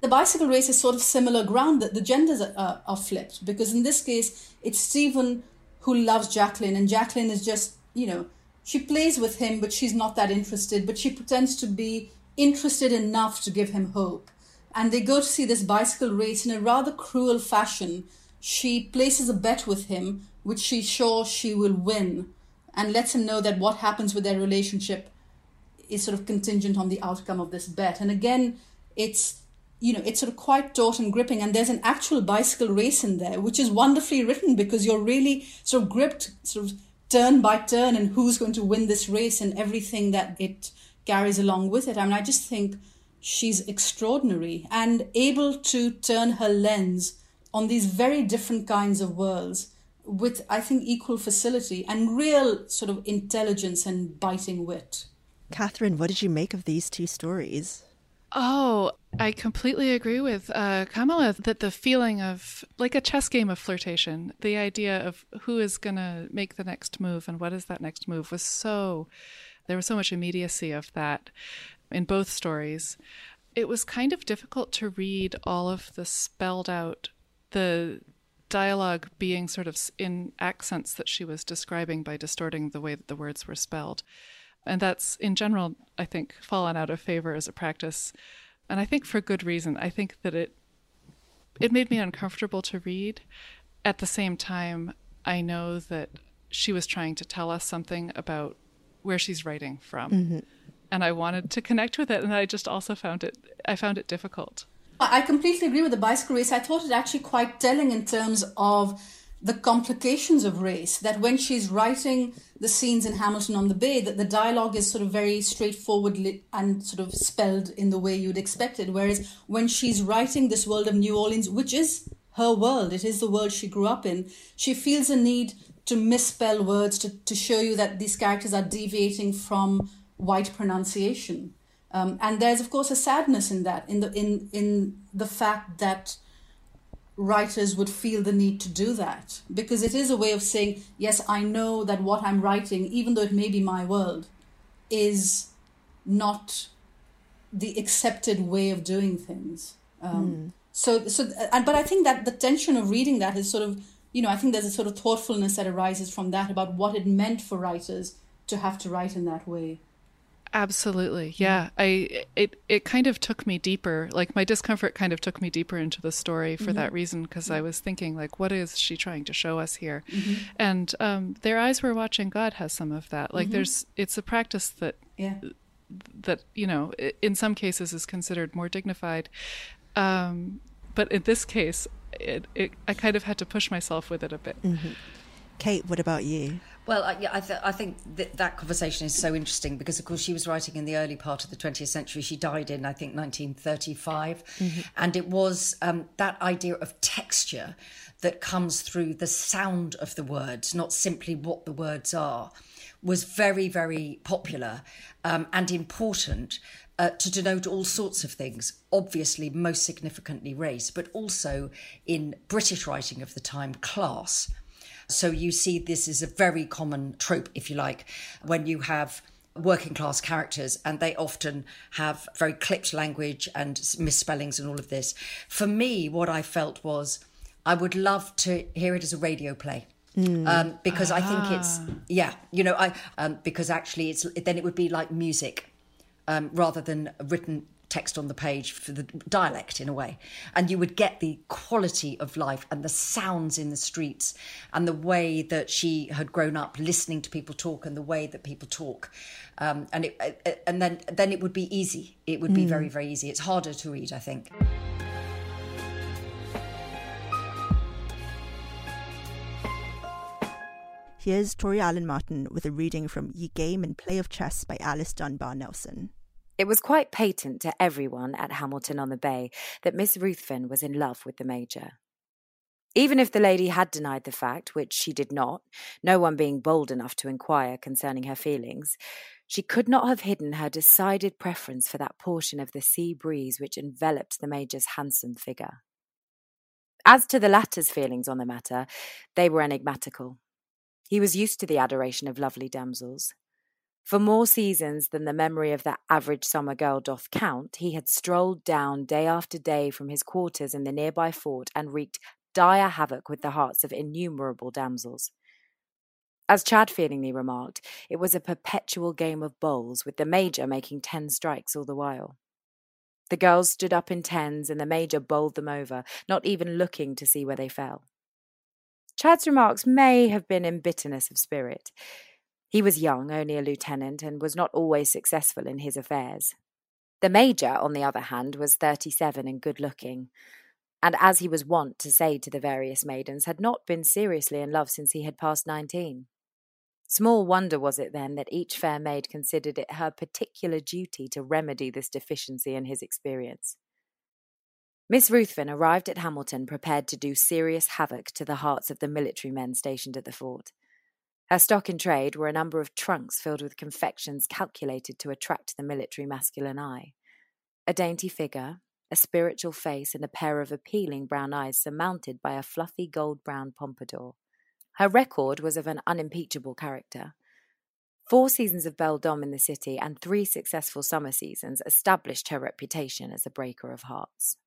The bicycle race is sort of similar ground that the genders are, are flipped because in this case it's Stephen who loves Jacqueline, and Jacqueline is just you know she plays with him, but she's not that interested, but she pretends to be interested enough to give him hope. And they go to see this bicycle race in a rather cruel fashion. She places a bet with him, which she's sure she will win and lets him know that what happens with their relationship is sort of contingent on the outcome of this bet. And again, it's you know it's sort of quite taut and gripping and there's an actual bicycle race in there which is wonderfully written because you're really sort of gripped sort of turn by turn and who's going to win this race and everything that it carries along with it i mean i just think she's extraordinary and able to turn her lens on these very different kinds of worlds with, I think, equal facility and real sort of intelligence and biting wit. Catherine, what did you make of these two stories? Oh, I completely agree with uh, Kamila that the feeling of like a chess game of flirtation, the idea of who is going to make the next move and what is that next move was so, there was so much immediacy of that in both stories. It was kind of difficult to read all of the spelled out, the dialogue being sort of in accents that she was describing by distorting the way that the words were spelled. And that's, in general, I think, fallen out of favor as a practice. And I think for good reason. I think that it it made me uncomfortable to read. At the same time, I know that she was trying to tell us something about where she's writing from. Mm-hmm. And I wanted to connect with it and I just also found it I found it difficult. I completely agree with the bicycle race. I thought it actually quite telling in terms of the complications of race. That when she's writing the scenes in Hamilton on the Bay, that the dialogue is sort of very straightforward and sort of spelled in the way you'd expect it. Whereas when she's writing this world of New Orleans, which is her world, it is the world she grew up in, she feels a need to misspell words to, to show you that these characters are deviating from white pronunciation. Um, and there's of course a sadness in that, in the in in the fact that writers would feel the need to do that because it is a way of saying, yes, I know that what I'm writing, even though it may be my world, is not the accepted way of doing things. Um, mm. So, so, but I think that the tension of reading that is sort of, you know, I think there's a sort of thoughtfulness that arises from that about what it meant for writers to have to write in that way. Absolutely. Yeah. I it it kind of took me deeper. Like my discomfort kind of took me deeper into the story for mm-hmm. that reason because I was thinking like what is she trying to show us here? Mm-hmm. And um their eyes were watching God has some of that. Like mm-hmm. there's it's a practice that yeah. that you know in some cases is considered more dignified. Um but in this case it, it I kind of had to push myself with it a bit. Mm-hmm. Kate, what about you? Well, I, I, th- I think that, that conversation is so interesting because, of course, she was writing in the early part of the 20th century. She died in, I think, 1935. Mm-hmm. And it was um, that idea of texture that comes through the sound of the words, not simply what the words are, was very, very popular um, and important. Uh, to denote all sorts of things, obviously, most significantly race, but also in British writing of the time, class. So you see this is a very common trope, if you like, when you have working class characters and they often have very clipped language and misspellings and all of this. For me, what I felt was I would love to hear it as a radio play. Mm. Um, because ah. I think it's ah. yeah, you know, I um, because actually it's then it would be like music um, rather than written text on the page for the dialect in a way. And you would get the quality of life and the sounds in the streets and the way that she had grown up listening to people talk and the way that people talk. Um, and it, and then then it would be easy. It would be mm. very very easy. It's harder to read, I think. Here's Tori Allen Martin with a reading from Ye Game and Play of Chess by Alice Dunbar Nelson. It was quite patent to everyone at Hamilton on the Bay that Miss Ruthven was in love with the Major. Even if the lady had denied the fact, which she did not, no one being bold enough to inquire concerning her feelings, she could not have hidden her decided preference for that portion of the sea breeze which enveloped the Major's handsome figure. As to the latter's feelings on the matter, they were enigmatical. He was used to the adoration of lovely damsels, for more seasons than the memory of that average summer girl doth count, he had strolled down day after day from his quarters in the nearby fort and wreaked dire havoc with the hearts of innumerable damsels. As Chad feelingly remarked, it was a perpetual game of bowls, with the Major making ten strikes all the while. The girls stood up in tens, and the Major bowled them over, not even looking to see where they fell. Chad's remarks may have been in bitterness of spirit. He was young, only a lieutenant, and was not always successful in his affairs. The major, on the other hand, was thirty seven and good looking, and as he was wont to say to the various maidens, had not been seriously in love since he had passed nineteen. Small wonder was it then that each fair maid considered it her particular duty to remedy this deficiency in his experience. Miss Ruthven arrived at Hamilton prepared to do serious havoc to the hearts of the military men stationed at the fort. Her stock in trade were a number of trunks filled with confections calculated to attract the military masculine eye. A dainty figure, a spiritual face, and a pair of appealing brown eyes surmounted by a fluffy gold brown pompadour. Her record was of an unimpeachable character. Four seasons of belledom in the city and three successful summer seasons established her reputation as a breaker of hearts.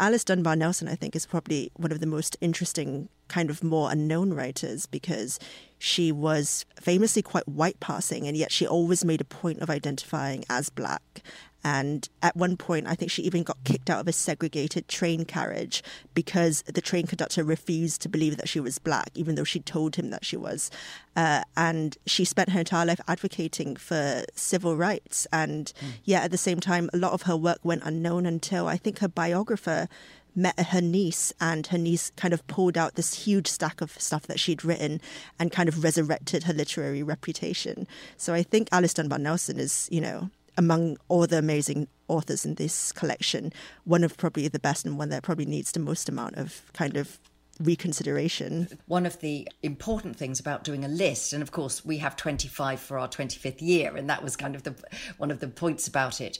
Alice Dunbar Nelson, I think, is probably one of the most interesting, kind of more unknown writers because she was famously quite white passing, and yet she always made a point of identifying as black. And at one point, I think she even got kicked out of a segregated train carriage because the train conductor refused to believe that she was black, even though she told him that she was. Uh, and she spent her entire life advocating for civil rights. And mm. yet, at the same time, a lot of her work went unknown until I think her biographer met her niece, and her niece kind of pulled out this huge stack of stuff that she'd written and kind of resurrected her literary reputation. So I think Alice Dunbar Nelson is, you know, among all the amazing authors in this collection, one of probably the best and one that probably needs the most amount of kind of reconsideration. One of the important things about doing a list, and of course we have 25 for our 25th year, and that was kind of the one of the points about it,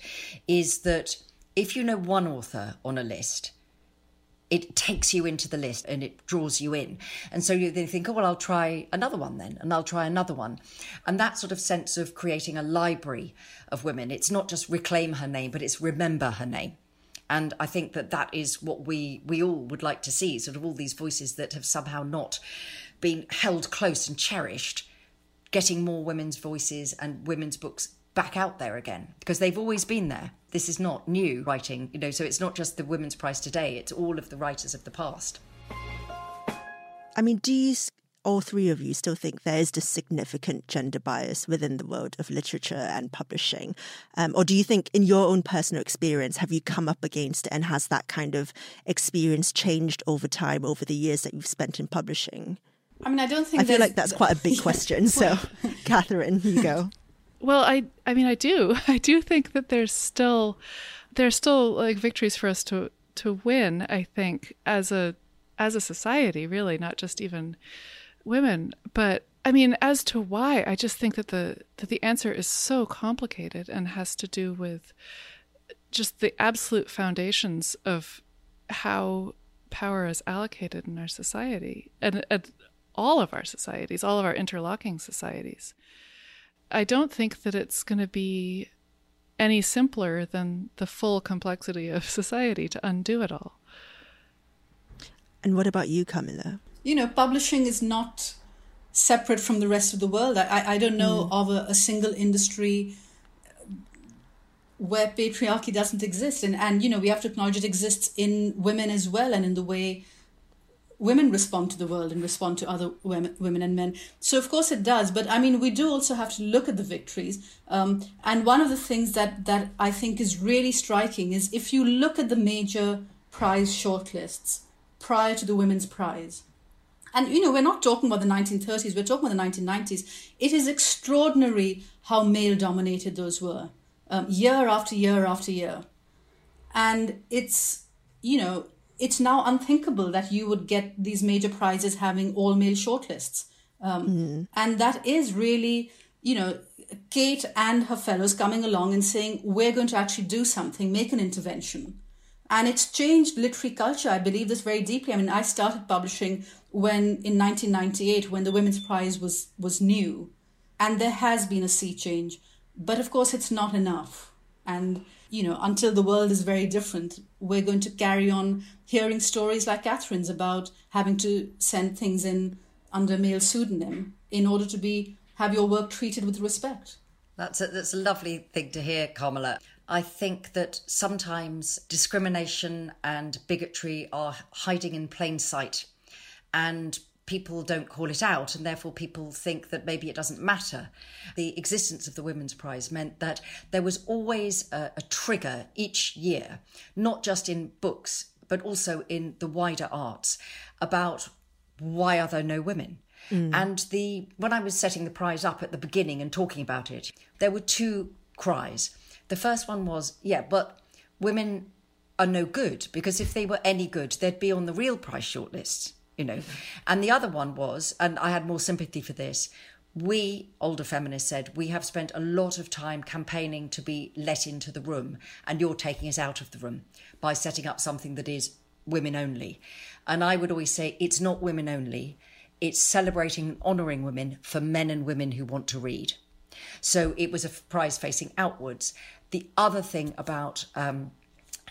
is that if you know one author on a list, it takes you into the list and it draws you in. And so you then think, oh, well, I'll try another one then, and I'll try another one. And that sort of sense of creating a library of women, it's not just reclaim her name, but it's remember her name. And I think that that is what we, we all would like to see sort of all these voices that have somehow not been held close and cherished, getting more women's voices and women's books back out there again because they've always been there. This is not new writing, you know, so it's not just the Women's Prize today, it's all of the writers of the past. I mean, do you, all three of you, still think there is a significant gender bias within the world of literature and publishing? Um, or do you think, in your own personal experience, have you come up against it and has that kind of experience changed over time, over the years that you've spent in publishing? I mean, I don't think I feel like that's quite a big question. So, Catherine, you go. Well, I I mean I do. I do think that there's still there's still like victories for us to to win, I think, as a as a society, really, not just even women. But I mean, as to why, I just think that the that the answer is so complicated and has to do with just the absolute foundations of how power is allocated in our society and, and all of our societies, all of our interlocking societies. I don't think that it's going to be any simpler than the full complexity of society to undo it all. And what about you, Kamila? You know, publishing is not separate from the rest of the world. I, I don't know mm. of a, a, single industry where patriarchy doesn't exist. And, and, you know, we have to acknowledge it exists in women as well and in the way women respond to the world and respond to other women, women and men. So of course it does, but I mean we do also have to look at the victories. Um, and one of the things that that I think is really striking is if you look at the major prize shortlists prior to the Women's Prize, And, you know, we're not talking about the 1930s, we're talking about the 1990s. It is extraordinary how male dominated those were, um, year after year after year. And it's, you know, it's now unthinkable that you would get these major prizes having all male shortlists. Um, mm-hmm. And that is really, you know, Kate and her fellows coming along and saying, we're going to actually do something, make an intervention. And it's changed literary culture. I believe this very deeply. I mean, I started publishing when in 1998, when the Women's Prize was, was new. And there has been a sea change. But of course, it's not enough. And, you know, until the world is very different, we're going to carry on hearing stories like Catherine's about having to send things in under male pseudonym in order to be have your work treated with respect. That's a, that's a lovely thing to hear, Kamila. I think that sometimes discrimination and bigotry are hiding in plain sight, and people don't call it out, and therefore people think that maybe it doesn't matter. The existence of the Women's Prize meant that there was always a, a trigger each year, not just in books, but also in the wider arts, about why are there no women? Mm. And the when I was setting the prize up at the beginning and talking about it, there were two cries. The first one was, yeah, but women are no good because if they were any good, they'd be on the real prize shortlists, you know. And the other one was, and I had more sympathy for this, we older feminists said we have spent a lot of time campaigning to be let into the room and you're taking us out of the room by setting up something that is women only and i would always say it's not women only it's celebrating and honouring women for men and women who want to read. So it was a prize facing outwards. The other thing about um,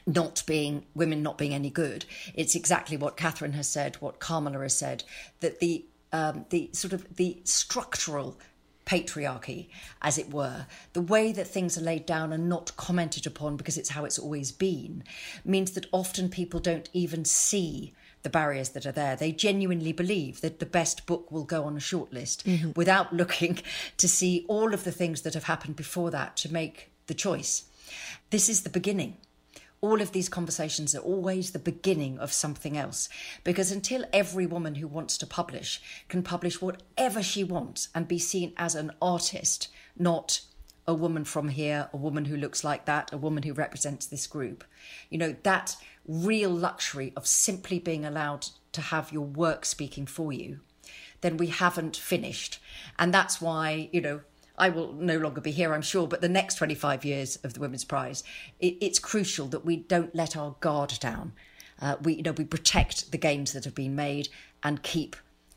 not being women not being any good, it's exactly what Catherine has said, what Kamila has said, that the um, the sort of the structural patriarchy, as it were, the way that things are laid down and not commented upon because it's how it's always been, means that often people don't even see the barriers that are there. They genuinely believe that the best book will go on a shortlist mm-hmm. without looking to see all of the things that have happened before that to make the choice. This is the beginning. All of these conversations are always the beginning of something else. Because until every woman who wants to publish can publish whatever she wants and be seen as an artist, not a woman from here, a woman who looks like that, a woman who represents this group, you know, that real luxury of simply being allowed to have your work speaking for you, then we haven't finished. And that's why, you know, I will no longer be here, I'm sure, but the next 25 years of the Women's Prize, it, it's crucial that we don't let our guard down. Uh, we, you know, we protect the gains that have been made and keep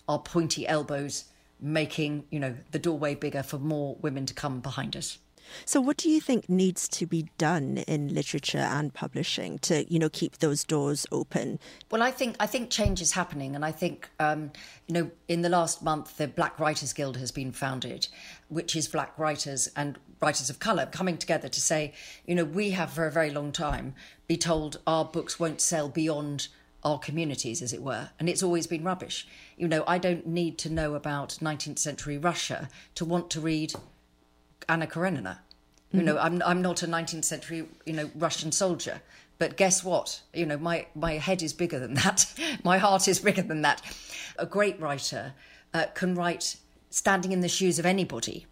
our pointy elbows making, you know, the doorway bigger for more women to come behind us. So, what do you think needs to be done in literature and publishing to, you know, keep those doors open? Well, I think I think change is happening, and I think, um, you know, in the last month, the Black Writers Guild has been founded, which is black writers and writers of colour coming together to say, you know, we have for a very long time be told our books won't sell beyond our communities, as it were, and it's always been rubbish. You know, I don't need to know about 19th century Russia to want to read Anna Karenina. You know, I'm I'm not a 19th century, you know, Russian soldier. But guess what? You know, my my head is bigger than that. my heart is bigger than that. A great writer uh, can write standing in the shoes of anybody.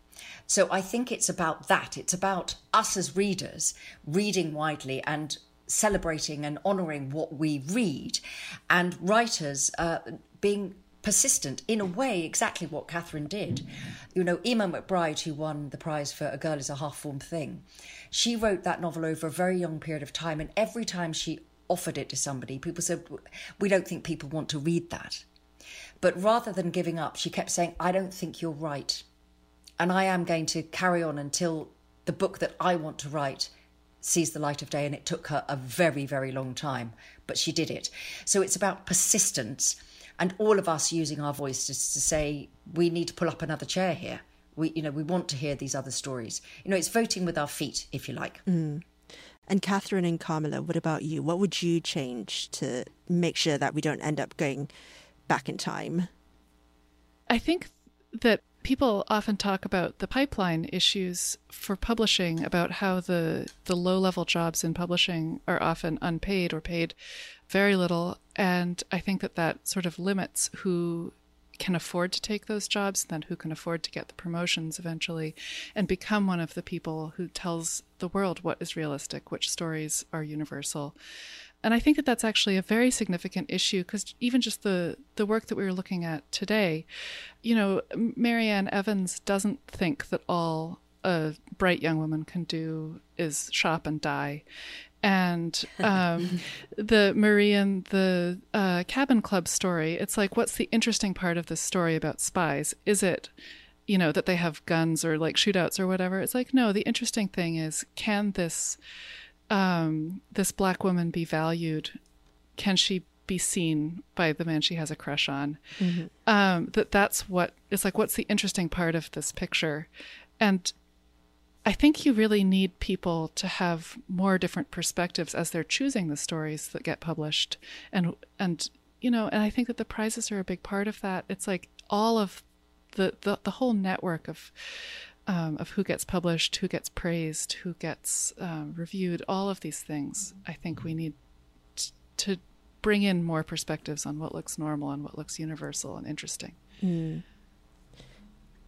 So I think it's about that. It's about us as readers reading widely and celebrating and honouring what we read, and writers uh, being persistent in a way exactly what Catherine did. You know, Eimear McBride, who won the prize for A Girl is a Half Formed Thing, she wrote that novel over a very young period of time, and every time she offered it to somebody, people said, We don't think people want to read that. But rather than giving up, she kept saying, I don't think you're right. And I am going to carry on until the book that I want to write sees the light of day. And it took her a very, very long time, but she did it. So it's about persistence and all of us using our voices to say we need to pull up another chair here. We, you know, we want to hear these other stories. You know, it's voting with our feet, if you like. Mm. And Catherine and Kamila, what about you? What would you change to make sure that we don't end up going back in time? I think that people often talk about the pipeline issues for publishing about how the the low level jobs in publishing are often unpaid or paid very little and i think that that sort of limits who can afford to take those jobs, then who can afford to get the promotions eventually, and become one of the people who tells the world what is realistic, which stories are universal. And I think that that's actually a very significant issue because even just the, the work that we were looking at today, you know, Mary Ann Evans doesn't think that all a bright young woman can do is shop and die and um, the Marie and the uh, Cabin Club story. It's like, what's the interesting part of this story about spies? Is it, you know, that they have guns or like shootouts or whatever? It's like, no. The interesting thing is, can this um, this black woman be valued? Can she be seen by the man she has a crush on? Mm-hmm. Um, that that's what it's like. What's the interesting part of this picture? And I think you really need people to have more different perspectives as they're choosing the stories that get published, and and you know, and I think that the prizes are a big part of that. It's like all of the the, the whole network of um, of who gets published, who gets praised, who gets um, reviewed, all of these things. I think we need t- to bring in more perspectives on what looks normal and what looks universal and interesting. Mm.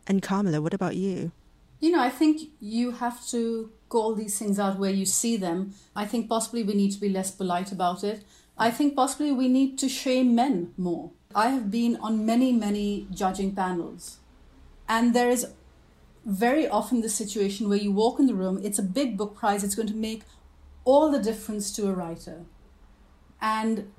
And Kamila, what about you? You know, I think you have to call these things out where you see them. I think possibly we need to be less polite about it. I think possibly we need to shame men more. I have been on many, many judging panels, and there is very often the situation where you walk in the room, it's a big book prize, it's going to make all the difference to a writer. And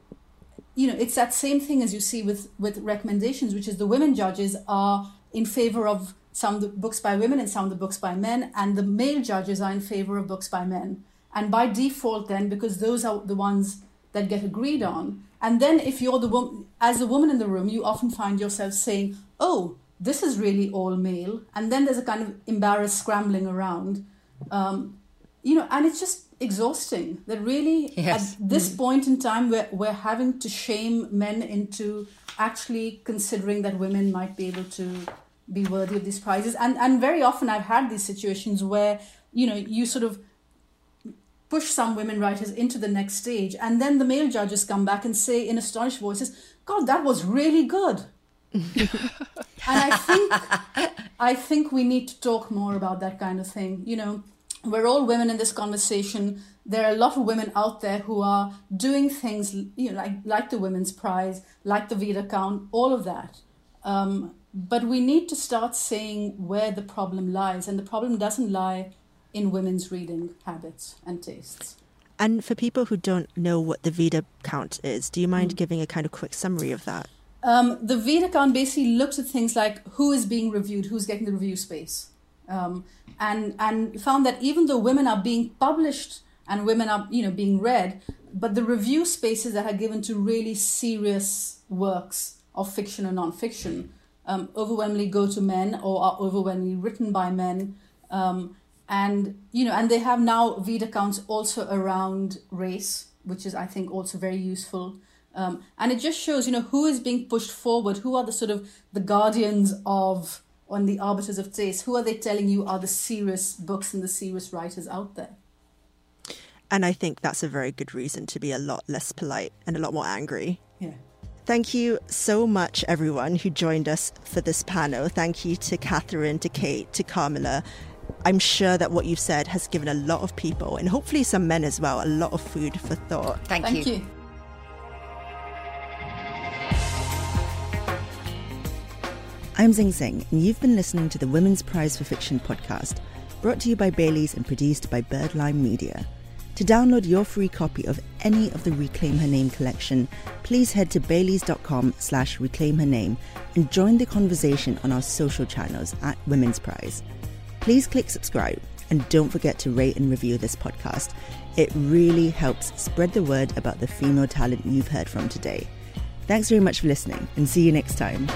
you know, it's that same thing as you see with, with recommendations, which is the women judges are in favor of some of the books by women and some of the books by men, and the male judges are in favor of books by men. And by default, then, because those are the ones that get agreed on, and then if you're the woman, as a woman in the room, you often find yourself saying, "Oh, this is really all male," and then there's a kind of embarrassed scrambling around, um, you know, and it's just exhausting. That really, yes. at this mm. point in time, we're we're having to shame men into actually considering that women might be able to be worthy of these prizes and and very often i've had these situations where you know you sort of push some women writers into the next stage and then the male judges come back and say in astonished voices god that was really good and i think i think we need to talk more about that kind of thing you know we're all women in this conversation there are a lot of women out there who are doing things you know like like the women's prize like the vida count all of that um, but we need to start saying where the problem lies, and the problem doesn't lie in women's reading habits and tastes. And for people who don't know what the Vida count is, do you mind mm. giving a kind of quick summary of that? Um, the Vida count basically looks at things like who is being reviewed, who's getting the review space, um, and and found that even though women are being published and women are you know being read, but the review spaces that are given to really serious works of fiction or non-fiction um, overwhelmingly go to men or are overwhelmingly written by men. Um, and you know, and they have now Vida counts also around race, which is I think also very useful. Um, and it just shows, you know, who is being pushed forward, who are the sort of the guardians of on the arbiters of taste, who are they telling you are the serious books and the serious writers out there. And I think that's a very good reason to be a lot less polite and a lot more angry. Yeah. Thank you so much, everyone who joined us for this panel. Thank you to Catherine, to Kate, to Kamila. I'm sure that what you've said has given a lot of people, and hopefully some men as well, a lot of food for thought. Thank, Thank you. you. I'm Zing Tsjeng, and you've been listening to the Women's Prize for Fiction podcast, brought to you by Baileys and produced by Birdlime Media. To download your free copy of any of the Reclaim Her Name collection, please head to baileys.com slash reclaim her name and join the conversation on our social channels at Women's Prize. Please click subscribe and don't forget to rate and review this podcast. It really helps spread the word about the female talent you've heard from today. Thanks very much for listening and see you next time.